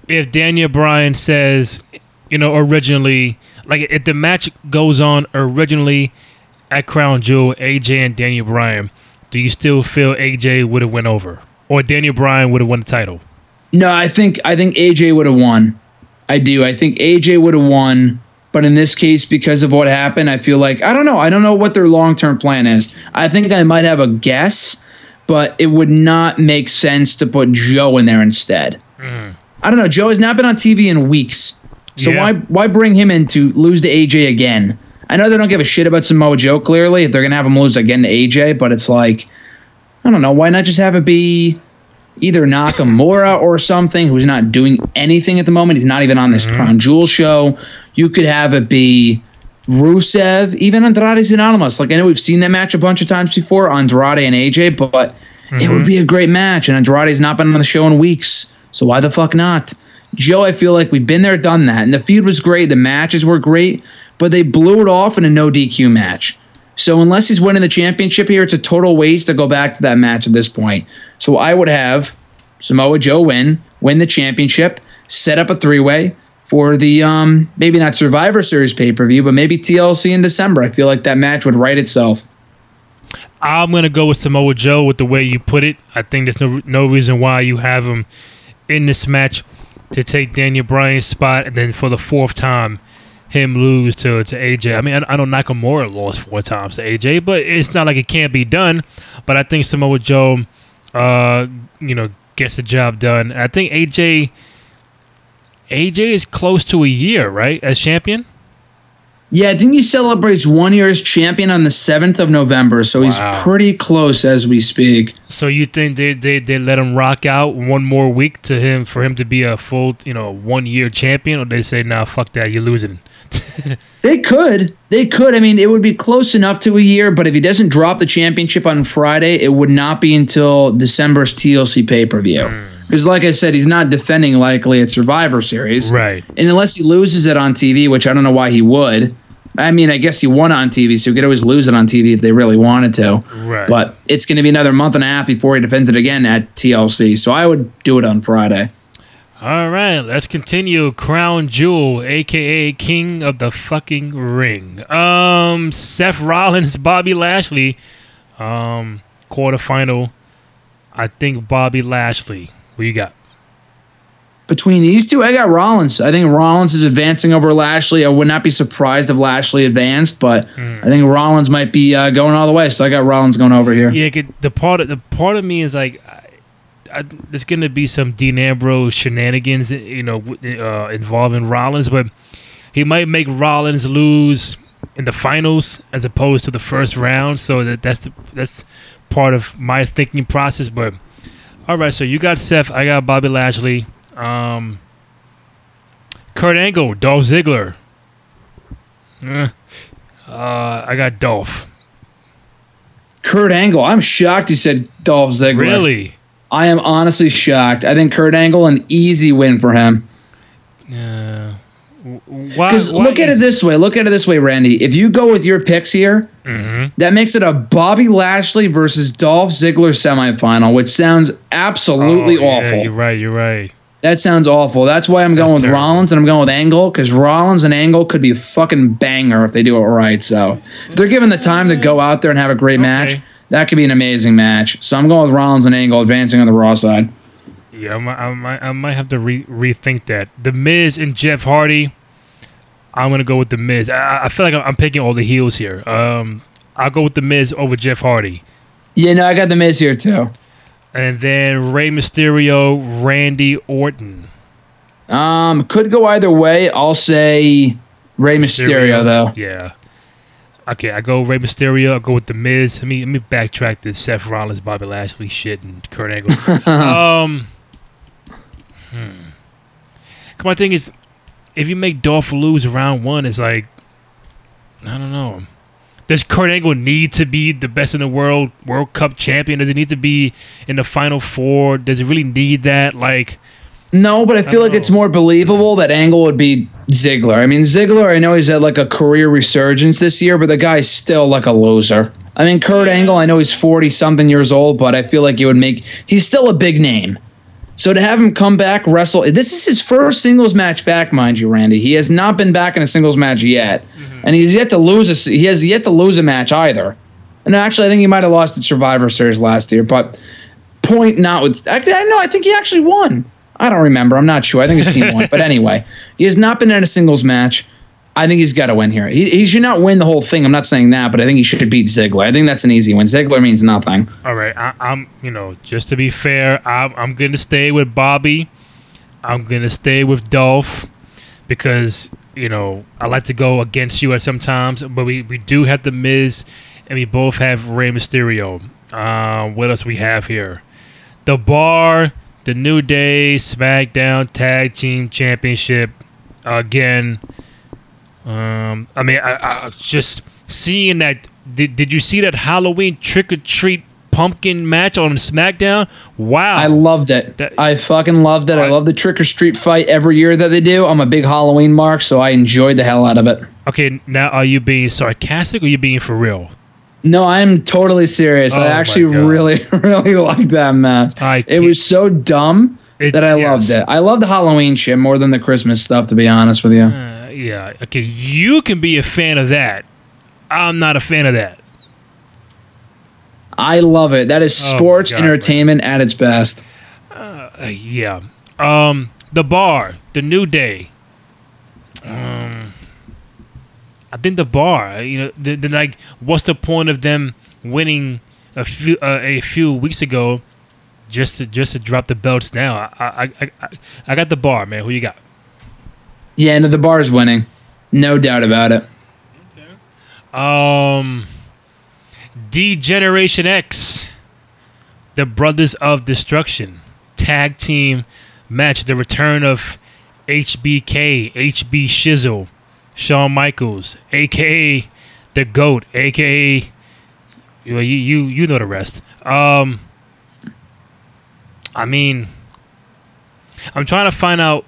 Speaker 4: if Daniel Bryan says, you know, originally, like if the match goes on originally at Crown Jewel, AJ and Daniel Bryan, do you still feel AJ would have went over, or Daniel Bryan would have won the title?
Speaker 5: No, I think I think AJ would have won. I do. I think AJ would have won. But in this case, because of what happened, I feel like I don't know. I don't know what their long term plan is. I think I might have a guess, but it would not make sense to put Joe in there instead. Mm. I don't know. Joe has not been on TV in weeks, so
Speaker 4: Yeah.
Speaker 5: why why bring him in to lose to AJ again? I know they don't give a shit about Samoa Joe. Clearly, if they're gonna have him lose again to AJ, but it's like I don't know. Why not just have it be either Nakamura or something who's not doing anything at the moment? He's not even on this mm-hmm. Crown Jewel show. You could have it be Rusev, even Andrade's Anonymous. Like I know we've seen that match a bunch of times before, Andrade and AJ, but it would mm-hmm. be a great match. And Andrade's not been on the show in weeks, so why the fuck not? Joe, I feel like we've been there, done that, and the feud was great. The matches were great, but they blew it off in a no DQ match. So unless he's winning the championship here, it's a total waste to go back to that match at this point. So I would have Samoa Joe win, win the championship, set up a three way for the um maybe not Survivor Series pay per view, but maybe TLC in December. I feel like that match would write itself.
Speaker 4: I'm gonna go with Samoa Joe with the way you put it. I think there's no no reason why you have him in this match to take Daniel Bryan's spot, and then for the fourth time, him lose to to AJ. I mean, I, I know Nakamura lost four times to AJ, but it's not like it can't be done. But I think Samoa Joe, uh, you know, gets the job done. I think AJ. AJ is close to a year, right, as champion.
Speaker 5: Yeah, I think he celebrates one year as champion on the seventh of November, so
Speaker 4: Wow.
Speaker 5: he's pretty close as we speak.
Speaker 4: So you think they, they they let him rock out one more week to him for him to be a full you know one year champion, or they say nah fuck that you're losing.
Speaker 5: They could. They could. I mean, it would be close enough to a year, but if he doesn't drop the championship on Friday, it would not be until December's TLC pay per view. Hmm. Because, like I said, he's not defending likely at Survivor Series.
Speaker 4: Right.
Speaker 5: And unless he loses it on TV, which I don't know why he would. I mean, I guess he won on TV, so he could always lose it on TV if they really wanted to.
Speaker 4: Right.
Speaker 5: But it's going to be another month and a half before he defends it again at TLC. So I would do it on Friday.
Speaker 4: All right, let's continue. Crown Jewel, aka King of the fucking Ring. Um, Seth Rollins, Bobby Lashley, um, quarterfinal. I think Bobby Lashley. What you got?
Speaker 5: Between these two, I got Rollins. I think Rollins is advancing over Lashley. I would not be surprised if Lashley advanced, but I think Rollins might be uh, going all the way. So I got Rollins going over here.
Speaker 4: Yeah, the part of the part of me is like, I, I, there's gonna be some Dean Ambrose shenanigans, you know, uh, involving Rollins, but he might make Rollins lose in the finals as opposed to the first round. So that that's the, that's part of my thinking process. But all right, so you got Seth, I got Bobby Lashley, um, Kurt Angle, Dolph Ziggler. Eh. Uh, I got Dolph.
Speaker 5: Kurt Angle. I'm shocked you said Dolph Ziggler.
Speaker 4: Really?
Speaker 5: I am honestly shocked. I think Kurt Angle an easy win for him.
Speaker 4: Uh, w-
Speaker 5: Because look at it this way. Look at it this way, Randy. If you go with your picks here,
Speaker 4: Mhm.
Speaker 5: that makes it a Bobby Lashley versus Dolph Ziggler semifinal, which sounds absolutely
Speaker 4: Oh, yeah,
Speaker 5: awful.
Speaker 4: You're right. You're right.
Speaker 5: That sounds awful. That's why I'm going
Speaker 4: That's
Speaker 5: with
Speaker 4: terrible.
Speaker 5: Rollins and I'm going with Angle because Rollins and Angle could be a fucking banger if they do it right. So if they're given the time to go out there and have a great match, that could be an amazing match. So I'm going with Rollins and Angle advancing on the Raw side.
Speaker 4: Yeah, I might, I might, I might have to re- rethink that. The Miz and Jeff Hardy. I'm gonna go with the Miz. I, I feel like I'm, I'm picking all the heels here. Um, I'll go with the Miz over Jeff Hardy,
Speaker 5: Yeah, no, I got the Miz here too.
Speaker 4: And then Rey Mysterio, Randy Orton.
Speaker 5: Um, could go either way. I'll say Rey Mysterio, though.
Speaker 4: Yeah. Okay, I go Rey Mysterio. I go with the Miz. Let me let me backtrack this Seth Rollins, Bobby Lashley shit, and Kurt Angle. um, hmm. My thing is, if you make Dolph lose round one, it's like I don't know. Does Kurt Angle need to be the best in the world, World Cup champion? Does he need to be in the Final Four? Does he really need that? Like,
Speaker 5: No, but I feel like
Speaker 4: Oh.
Speaker 5: it's more believable that Angle would be Ziggler. I mean, Ziggler, I know he's had like a career resurgence this year, but the guy's still like a loser. I mean, Kurt Angle, I know he's 40 something years old, but I feel like he would make, he's still a big name. So to have him come back, wrestle, this is his first singles match back, mind you, Randy. He has not been back in a singles match yet. Mm-hmm. And he's yet to lose a, he has yet to lose a match either. And actually, I think he might have lost the Survivor Series last year, but point not with, I, I know, I think he actually won. I don't remember. I'm not sure. I think his team won. But anyway, he has not been in a singles match. I think he's got to win here. He, he should not win the whole thing. I'm not saying that, but I think he should beat Ziggler. I think that's an easy win. Ziggler means nothing.
Speaker 4: All right, I, I'm you know just to be fair, I'm I'm gonna stay with Bobby. I'm gonna stay with Dolph because you know I like to go against you at sometimes, but we we do have the Miz, and we both have Rey Mysterio. Uh, what else we have here? The Bar, the New Day, SmackDown Tag Team Championship again. Um, I mean, I, I just seeing that. Did, did you see that Halloween trick or treat pumpkin match on SmackDown? Wow!
Speaker 5: I loved it.
Speaker 4: That-
Speaker 5: I fucking loved it. I
Speaker 4: I-
Speaker 5: love the trick or treat fight every year that they do. I'm a big Halloween mark, so I enjoyed the hell out of it.
Speaker 4: okay, now are you being sarcastic or you being for real?
Speaker 5: No, I'm totally serious.
Speaker 4: Oh
Speaker 5: I actually really, really liked that match.
Speaker 4: I
Speaker 5: It was so dumb
Speaker 4: It-
Speaker 5: that I
Speaker 4: yes.
Speaker 5: loved it. I love the Halloween shit more than the Christmas stuff, to be honest with you.
Speaker 4: Uh, yeah. Okay, you can be a fan of that. I'm not a fan of that.
Speaker 5: I love it. That is
Speaker 4: Oh
Speaker 5: sports
Speaker 4: God,
Speaker 5: entertainment at its best.
Speaker 4: Uh, yeah. Um, the bar, the New Day. Um, I think the bar. You know, the, the, like, what's the point of them winning a few uh, a few weeks ago, just to just to drop the belts now? I I, I, I, I got the bar, man. Who you got?
Speaker 5: Yeah, no, the bar's winning. No doubt about it.
Speaker 4: Um, D Generation X, the Brothers of Destruction tag team match. The return of HBK, HB Shizzle, Shawn Michaels, aka the Goat, aka you you, you know the rest. Um, I mean, I'm trying to find out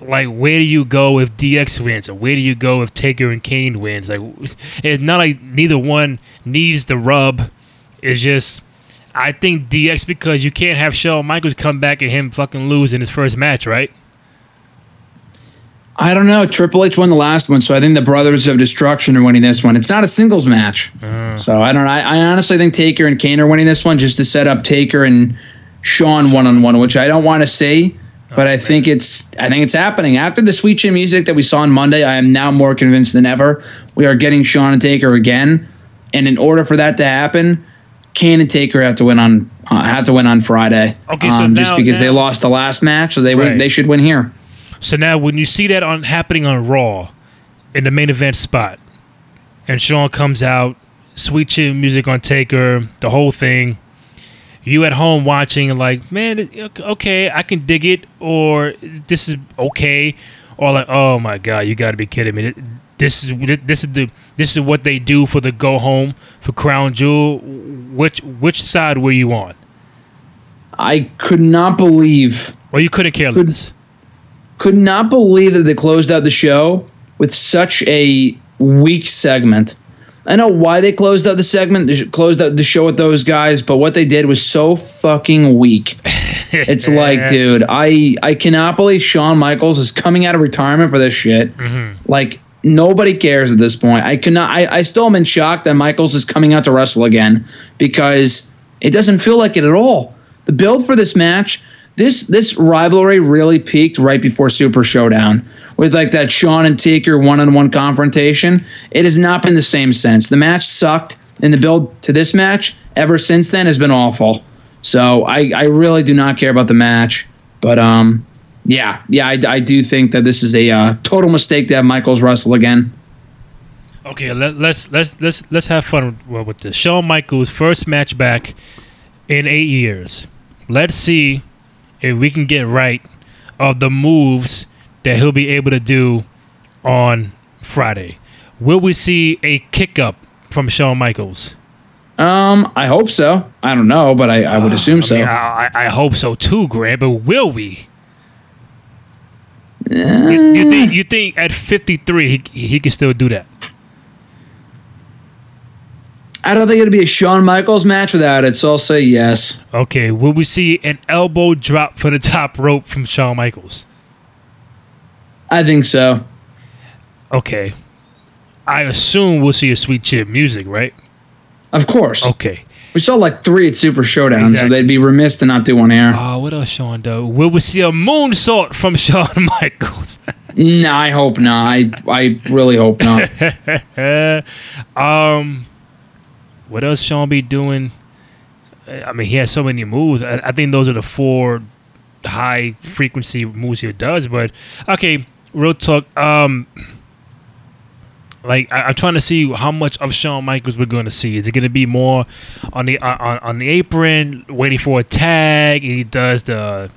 Speaker 4: like where do you go if DX wins, or where do you go if Taker and Kane wins? Like it's not like neither one needs the rub. It's just I think DX because you can't have Shawn Michaels come back and him fucking lose in his first match, right?
Speaker 5: I don't know. Triple H won the last one, so I think the Brothers of Destruction are winning this one. It's not a singles match, uh-huh. so I don't. I, I honestly think Taker and Kane are winning this one just to set up Taker and Shawn one on one, which I don't want to see, but I think it's. I think it's happening after the Sweet Chin music that we saw on Monday. I am now more convinced than ever we are getting Shawn and Taker again, and in order for that to happen, Kane and Taker have to win on uh, have to win on Friday.
Speaker 4: Okay, so
Speaker 5: um, just
Speaker 4: now-
Speaker 5: because they lost the last match, so they win, they should win here.
Speaker 4: So now when you see that on happening on Raw in the main event spot, and Shawn comes out, sweet chin music on Taker, the whole thing. You at home watching, like, man, okay, I can dig it, or this is okay, or like, oh my god, you got to be kidding me! This is this is the this is what they do for the go home for Crown Jewel. Which which side were you on?
Speaker 5: I could not believe
Speaker 4: Or you couldn't care
Speaker 5: Could-
Speaker 4: less?
Speaker 5: could not believe that they closed out the show with such a weak segment. I know why they closed out the segment, they closed out the show with those guys, but what they did was so fucking weak. It's like, dude, I I cannot believe Shawn Michaels is coming out of retirement for this shit. Mm-hmm. Like nobody cares at this point. I cannot. I I still am in shock that Michaels is coming out to wrestle again because it doesn't feel like it at all. The build for this match, this this rivalry really peaked right before Super Showdown with like that Shawn and Taker one on one confrontation. It has not been the same since. The match sucked, and the build to this match ever since then has been awful. So I, I really do not care about the match. But um, yeah, yeah, I, I do think that this is a uh, total mistake to have Michaels wrestle again.
Speaker 4: Okay, let, let's let's let's let's have fun with, with this. Shawn Michaels' first match back in eight years. Let's see if we can get right of the moves that he'll be able to do on Friday. Will we see a kick up from Shawn Michaels?
Speaker 5: Um, I hope so. I don't know, but I, I would assume
Speaker 4: I,
Speaker 5: so.
Speaker 4: mean, I, I hope so too, Graham. But will we? You,
Speaker 5: Eh.
Speaker 4: you think you think at 53 he he can still do that?
Speaker 5: I don't think it'll be a Shawn Michaels match without it, so I'll say yes.
Speaker 4: Okay, will we see an elbow drop for the top rope from Shawn Michaels?
Speaker 5: I think so.
Speaker 4: Okay. I assume we'll see a sweet chin music, right?
Speaker 5: Of course.
Speaker 4: Okay.
Speaker 5: We saw like three at Super Showdown, so they'd be remiss to not do one here.
Speaker 4: Oh, what else, Shawn? Though, will we see a moonsault from Shawn Michaels?
Speaker 5: no, I hope not. I I really hope not.
Speaker 4: um, what else Shawn be doing? I mean, he has so many moves. I, I think those are the four high frequency moves he does. But okay, real talk. Um, like I, I'm trying to see how much of Shawn Michaels we're going to see. Is it going to be more on the uh, on, on the apron, waiting for a tag? And he does the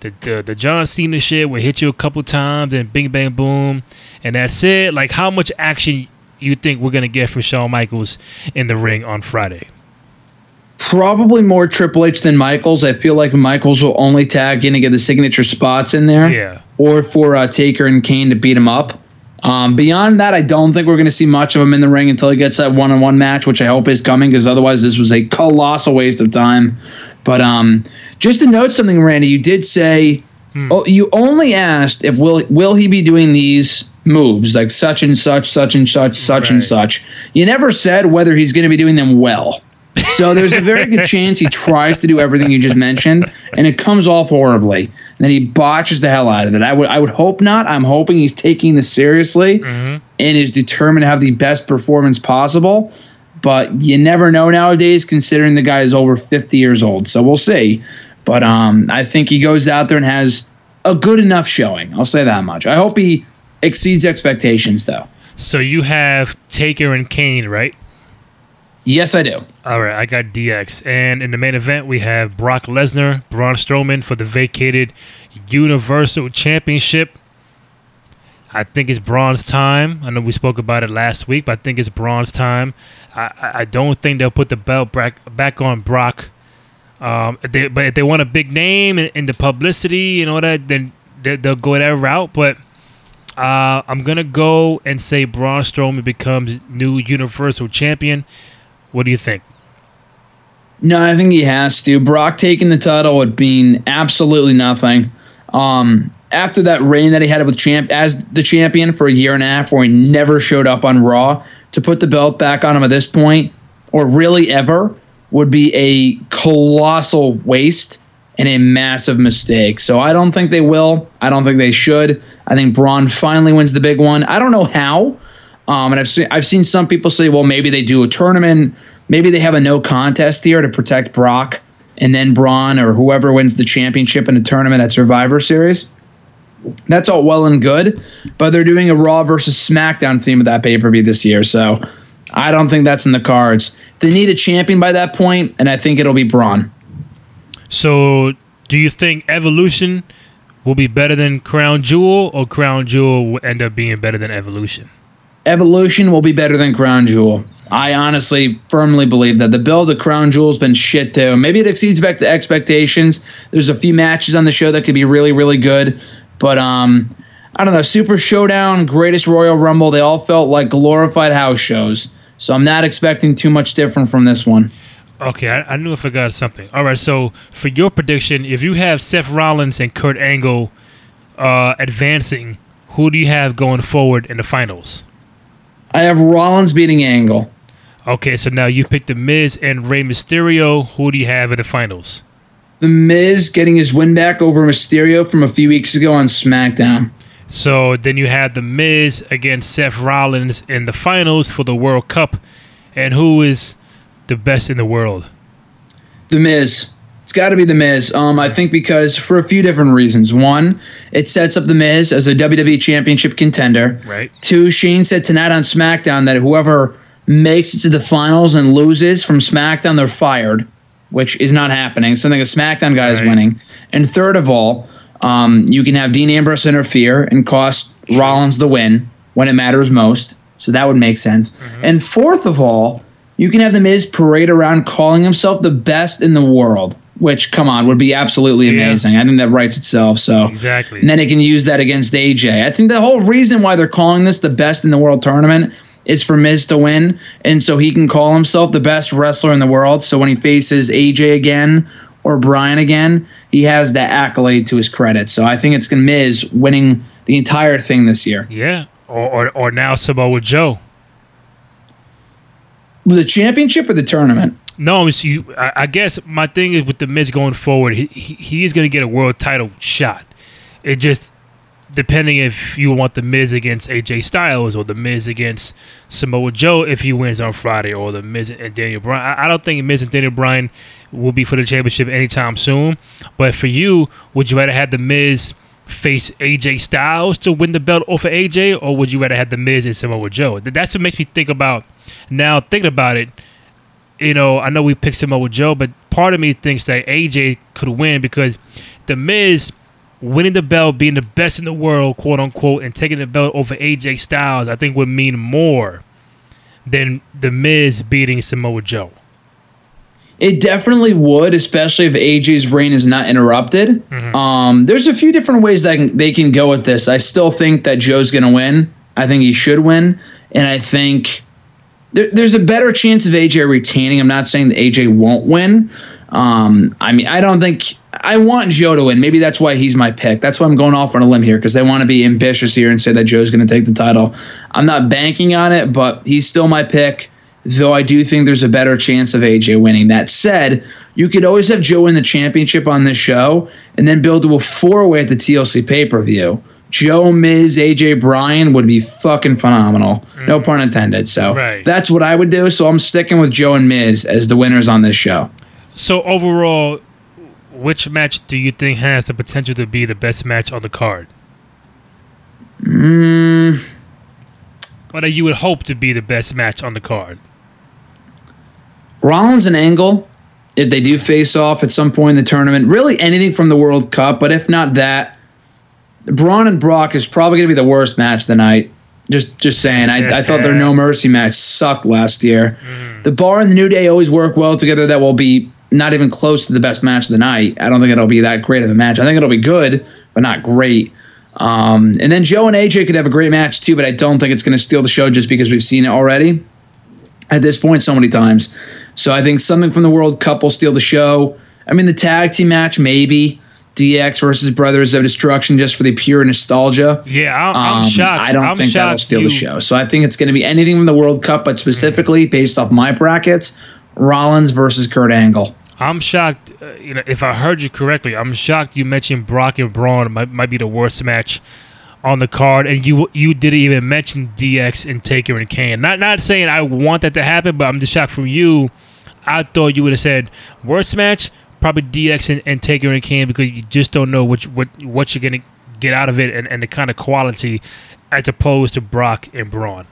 Speaker 4: the, the the John Cena shit where he hit you a couple times and bing bang boom, and that's it. Like how much action you think we're gonna get from Shawn Michaels in the ring on Friday?
Speaker 5: Probably more Triple H than Michaels. I feel like Michaels will only tag in to get the signature spots in there.
Speaker 4: Yeah.
Speaker 5: Or for uh, Taker and Kane to beat him up. Um, beyond that, I don't think we're going to see much of him in the ring until he gets that one-on-one match, which I hope is coming, because otherwise this was a colossal waste of time. But um, just to note something, Randy, you did say oh, you only asked if will will he be doing these moves like such and such, such and such, such and such. You never said whether he's going to be doing them well. So there's a very good chance he tries to do everything you just mentioned, and it comes off horribly. And then he botches the hell out of it. I would I would hope not. I'm hoping he's taking this seriously and is determined to have the best performance possible. But you never know nowadays, considering the guy is over 50 years old. So we'll see. But um, I think he goes out there and has a good enough showing. I'll say that much. I hope he exceeds expectations, though.
Speaker 4: So you have Taker and Kane, right?
Speaker 5: Yes, I do.
Speaker 4: All right, I got DX, and in the main event we have Brock Lesnar, Braun Strowman for the vacated Universal Championship. I think it's Braun's time. I know we spoke about it last week, but I think it's Braun's time. I, I- don't think they'll put the belt back back on Brock. Um, they, but if they want a big name and, and the publicity and all that, then they, they'll go that route. But uh, I'm gonna go and say Braun Strowman becomes new Universal Champion. What do you think?
Speaker 5: No, I think he has to. Brock taking the title would mean absolutely nothing. Um, after that reign that he had with champ as the champion for a year and a half, where he never showed up on Raw, to put the belt back on him at this point, or really ever, would be a colossal waste and a massive mistake. So I don't think they will. I don't think they should. I think Braun finally wins the big one. I don't know how. Um, and I've seen I've seen some people say, well, maybe they do a tournament, maybe they have a no contest here to protect Brock, and then Braun or whoever wins the championship in a tournament at Survivor Series. That's all well and good, but they're doing a Raw versus SmackDown theme of that pay per view this year, so I don't think that's in the cards. They need a champion by that point, and I think it'll be Braun.
Speaker 4: So, do you think Evolution will be better than Crown Jewel, or Crown Jewel will end up being better than Evolution?
Speaker 5: Evolution will be better than Crown Jewel. I honestly firmly believe that the build of Crown Jewel's been shit too. Maybe it exceeds back to expectations. There's a few matches on the show that could be really, really good, but um, I don't know. Super Showdown, Greatest Royal Rumble, they all felt like glorified house shows. So I'm not expecting too much different from this one.
Speaker 4: Okay, I, I knew I forgot something. All right, so for your prediction, if you have Seth Rollins and Kurt Angle uh, advancing, who do you have going forward in the finals?
Speaker 5: I have Rollins beating Angle.
Speaker 4: Okay, so now you picked the Miz and Rey Mysterio. Who do you have in the finals?
Speaker 5: The Miz getting his win back over Mysterio from a few weeks ago on SmackDown.
Speaker 4: So then you have the Miz against Seth Rollins in the finals for the World Cup, and who is the best in the world?
Speaker 5: The Miz. It's got to be The Miz. Um, I think because for a few different reasons. One, it sets up The Miz as a WWE Championship contender.
Speaker 4: Right.
Speaker 5: Two, Shane said tonight on SmackDown that whoever makes it to the finals and loses from SmackDown, they're fired, which is not happening. So I think a SmackDown guy is winning. And third of all, um, you can have Dean Ambrose interfere and cost Rollins the win when it matters most. So that would make sense. And fourth of all, You can have the Miz parade around calling himself the best in the world, which come on would be absolutely
Speaker 4: Yeah.
Speaker 5: amazing. I think that writes itself. So
Speaker 4: Exactly.
Speaker 5: and then he can use that against AJ. I think the whole reason why they're calling this the best in the world tournament is for Miz to win, and so he can call himself the best wrestler in the world. So when he faces AJ again or Bryan again, he has that accolade to his credit. So I think it's gonna Miz winning the entire thing this year.
Speaker 4: Yeah. Or, or, or now Samoa Joe.
Speaker 5: The championship or the tournament?
Speaker 4: No, you. I, I guess my thing is with the Miz going forward, he, he, is going to get a world title shot. It just depending if you want the Miz against AJ Styles or the Miz against Samoa Joe if he wins on Friday, or the Miz and Daniel Bryan. I, I don't think Miz and Daniel Bryan will be for the championship anytime soon. But for you, would you rather have the Miz face AJ Styles to win the belt over AJ, or would you rather have the Miz and Samoa Joe? That's what makes me think about now. Thinking about it, you know, I know we picked Samoa Joe, but part of me thinks that AJ could win because the Miz winning the belt, being the best in the world, quote unquote, and taking the belt over AJ Styles, I think would mean more than the Miz beating Samoa Joe.
Speaker 5: It definitely would, especially if AJ's reign is not interrupted. Um, there's a few different ways that can, they can go with this. I still think that Joe's going to win. I think he should win, and I think there, there's a better chance of AJ retaining. I'm not saying that AJ won't win. Um, I mean, I don't think I want Joe to win. Maybe that's why he's my pick. That's why I'm going off on a limb here because they want to be ambitious here and say that Joe's going to take the title. I'm not banking on it, but he's still my pick. Though I do think there's a better chance of AJ winning. That said, you could always have Joe win the championship on this show and then build to a four way at the TLC pay per view. Joe, Miz, AJ, Bryan would be fucking phenomenal. No pun intended. So
Speaker 4: Right.
Speaker 5: that's what I would do. So I'm sticking with Joe and Miz as the winners on this show.
Speaker 4: So overall, which match do you think has the potential to be the best match on the card?
Speaker 5: Mm,
Speaker 4: Or that you would hope to be the best match on the card?
Speaker 5: Rollins and Angle, if they do face off at some point in the tournament, really anything from the World Cup, but if not that, Braun and Brock is probably going to be the worst match of the night. Just, just saying. I, I thought their No Mercy match sucked last year. The Bar and the New Day always work well together. That will be not even close to the best match of the night. I don't think it'll be that great of a match. I think it'll be good, but not great. Um, and then Joe and AJ could have a great match too, but I don't think it's going to steal the show just because we've seen it already at this point so many times. So I think something from the World Cup will steal the show. I mean, the tag team match, maybe. DX versus Brothers of Destruction just for the pure nostalgia.
Speaker 4: Yeah, I'm, I'm
Speaker 5: Um,
Speaker 4: shocked.
Speaker 5: I don't
Speaker 4: I'm
Speaker 5: think that'll steal
Speaker 4: you-
Speaker 5: the show. So I think it's going to be anything from the World Cup, but specifically based off my brackets, Rollins versus Kurt Angle.
Speaker 4: I'm shocked. Uh, you know, if I heard you correctly, I'm shocked you mentioned Brock and Braun might, might be the worst match on the card, and you you didn't even mention DX and Taker and Kane. Not not saying I want that to happen, but I'm just shocked from you. I thought you would have said worst match, probably DX and, and Taker and Kane because you just don't know which what what you're gonna get out of it and, and the kind of quality as opposed to Brock and Braun.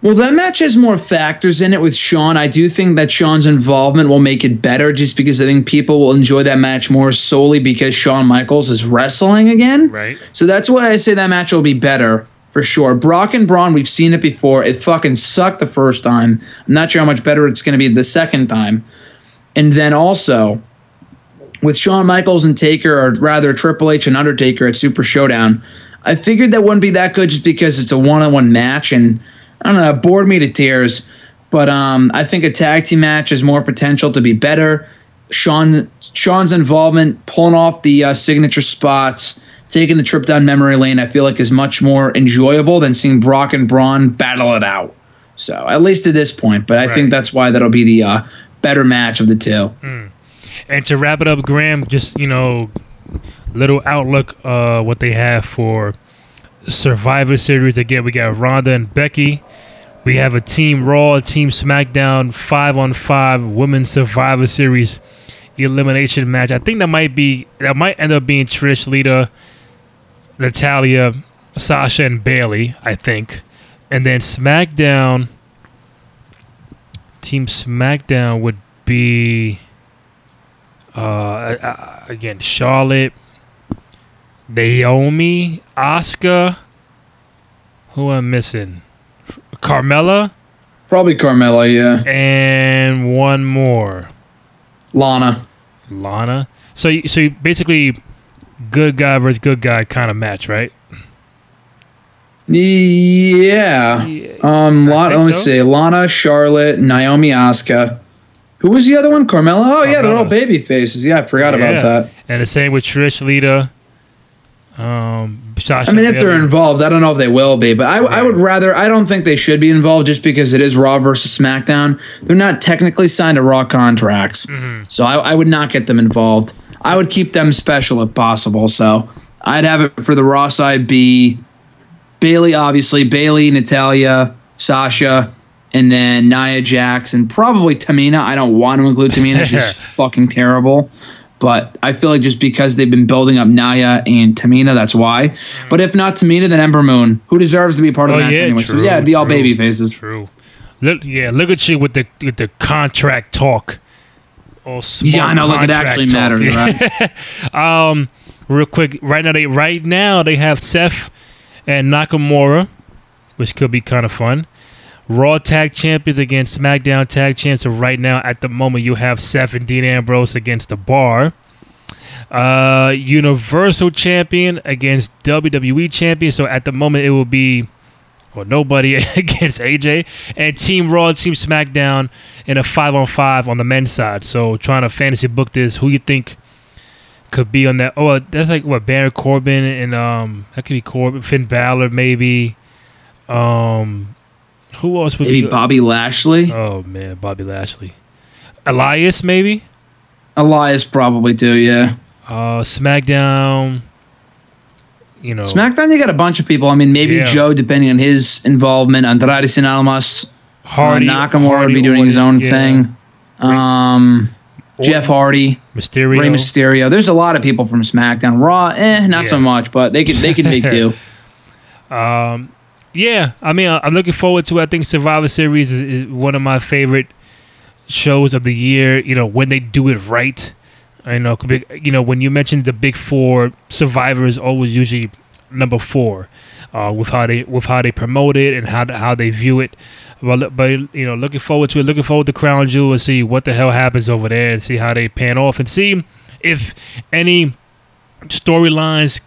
Speaker 5: Well, that match has more factors in it with Shawn. I do think that Shawn's involvement will make it better just because I think people will enjoy that match more solely because Shawn Michaels is wrestling again.
Speaker 4: Right.
Speaker 5: So that's why I say that match will be better for sure. Brock and Braun, we've seen it before. It fucking sucked the first time. I'm not sure how much better it's going to be the second time. And then also with Shawn Michaels and Taker, or rather Triple H and Undertaker at Super Showdown, I figured that wouldn't be that good just because it's a one-on-one match, and I don't know, it bored me to tears. But um, I think a tag team match has more potential to be better. Shawn Shawn's involvement, pulling off the uh, signature spots, taking the trip down memory lane, I feel like is much more enjoyable than seeing Brock and Braun battle it out. So at least to this point, but I
Speaker 4: Right.
Speaker 5: think that's why that'll be the uh, better match of the two.
Speaker 4: And to wrap it up, Graham, just you know, little outlook uh what they have for Survivor Series. Again, we got Ronda and Becky. We have a Team Raw, a Team SmackDown five on five Women's Survivor Series elimination match. I think that might be that might end up being Trish, Lita, Natalya, Sasha, and Bayley. I think, and then SmackDown. Team SmackDown would be uh, again Charlotte, Naomi, Asuka. Who am I missing? Carmella,
Speaker 5: Probably Carmella, yeah.
Speaker 4: And one more,
Speaker 5: Lana.
Speaker 4: Lana. So, you- so you basically, good guy versus good guy kind of match, right?
Speaker 5: Yeah. Um,
Speaker 4: I
Speaker 5: Lana, let me
Speaker 4: so.
Speaker 5: see. Lana, Charlotte, Naomi, Asuka. Who was the other one? Carmella. Oh yeah, they're all baby faces. Yeah, I forgot
Speaker 4: Yeah.
Speaker 5: about that.
Speaker 4: And the same with Trish, Lita. Um, Sasha
Speaker 5: I mean, if they're involved, I don't know if they will be, but I, I would rather. I don't think they should be involved just because it is Raw versus SmackDown. They're not technically signed to Raw contracts,
Speaker 4: Mm-hmm.
Speaker 5: so I, I would not get them involved. I would keep them special if possible. So I'd have it for the Raw side be Bayley, obviously Bayley, Natalya, Sasha, and then Nia Jax, and probably Tamina. I don't want to include Tamina; she's fucking terrible. But I feel like just because they've been building up Nia and Tamina, that's why. But if not Tamina, then Ember Moon, who deserves to be part of
Speaker 4: Oh,
Speaker 5: the match
Speaker 4: yeah,
Speaker 5: anyway. so yeah, it'd be all baby faces.
Speaker 4: True. Look, yeah, look at you with the with the contract talk. All smart
Speaker 5: Yeah, I know. Look, it actually
Speaker 4: talk.
Speaker 5: matters, right?
Speaker 4: Um, real quick, right now they right now they have Seth and Nakamura, which could be kind of fun. Raw Tag Champions against SmackDown Tag Champs. So right now, at the moment, you have Seth and Dean Ambrose against the Bar. Uh, Universal Champion against WWE Champion. So at the moment, it will be well nobody against AJ and Team Raw, Team SmackDown in a five on five on the men's side. So trying to fantasy book this. Who you think? could be on that. Oh, that's like what Baron Corbin and um that could be Corbin, Finn Balor maybe. Um, who else would
Speaker 5: Maybe
Speaker 4: be?
Speaker 5: Bobby Lashley,
Speaker 4: Oh man, Bobby Lashley, Elias maybe.
Speaker 5: Elias probably too. Yeah,
Speaker 4: Uh, SmackDown. You know,
Speaker 5: SmackDown, you got a bunch of people. I mean, maybe
Speaker 4: Yeah.
Speaker 5: Joe, depending on his involvement. Andrade Cien Almas,
Speaker 4: Hardy,
Speaker 5: uh, Nakamura
Speaker 4: Hardy,
Speaker 5: would be doing his own
Speaker 4: yeah.
Speaker 5: thing. Um,
Speaker 4: Orton,
Speaker 5: Jeff Hardy,
Speaker 4: Mysterio.
Speaker 5: Rey Mysterio. There's a lot of people from SmackDown. Raw, eh, not so much, but they could they could make do.
Speaker 4: Um, yeah, I mean, I'm looking forward to. it. I think Survivor Series is, is one of my favorite shows of the year. You know, when they do it right. I know, you know, when you mentioned the big four, Survivor is always usually number four, uh, with how they with how they promote it and how how they view it. But, but you know, looking forward to it. Looking forward to Crown Jewel and see what the hell happens over there and see how they pan off and see if any storylines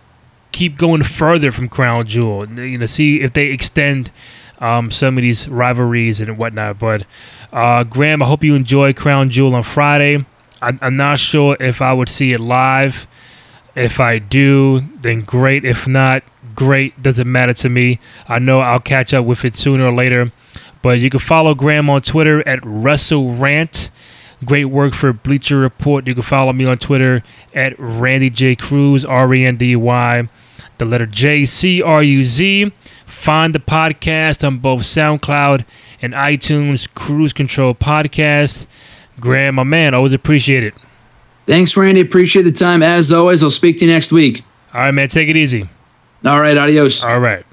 Speaker 4: keep going further from Crown Jewel. You know, see if they extend um, some of these rivalries and whatnot. But uh, Graham, I hope you enjoy Crown Jewel on Friday. I, I'm not sure if I would see it live. If I do, then great. If not, great. Doesn't matter to me. I know I'll catch up with it sooner or later. But you can follow Graham on Twitter at WrestleRant. Great work for Bleacher Report. You can follow me on Twitter at Randy J Cruz, R E N D Y, the letter J C R U Z. Find the podcast on both SoundCloud and iTunes, Cruz Control Podcast. Graham, my man, always appreciate it.
Speaker 5: Thanks, Randy. Appreciate the time. As always, I'll speak to you next week.
Speaker 4: All right, man, take it easy.
Speaker 5: All right, adios.
Speaker 4: All right.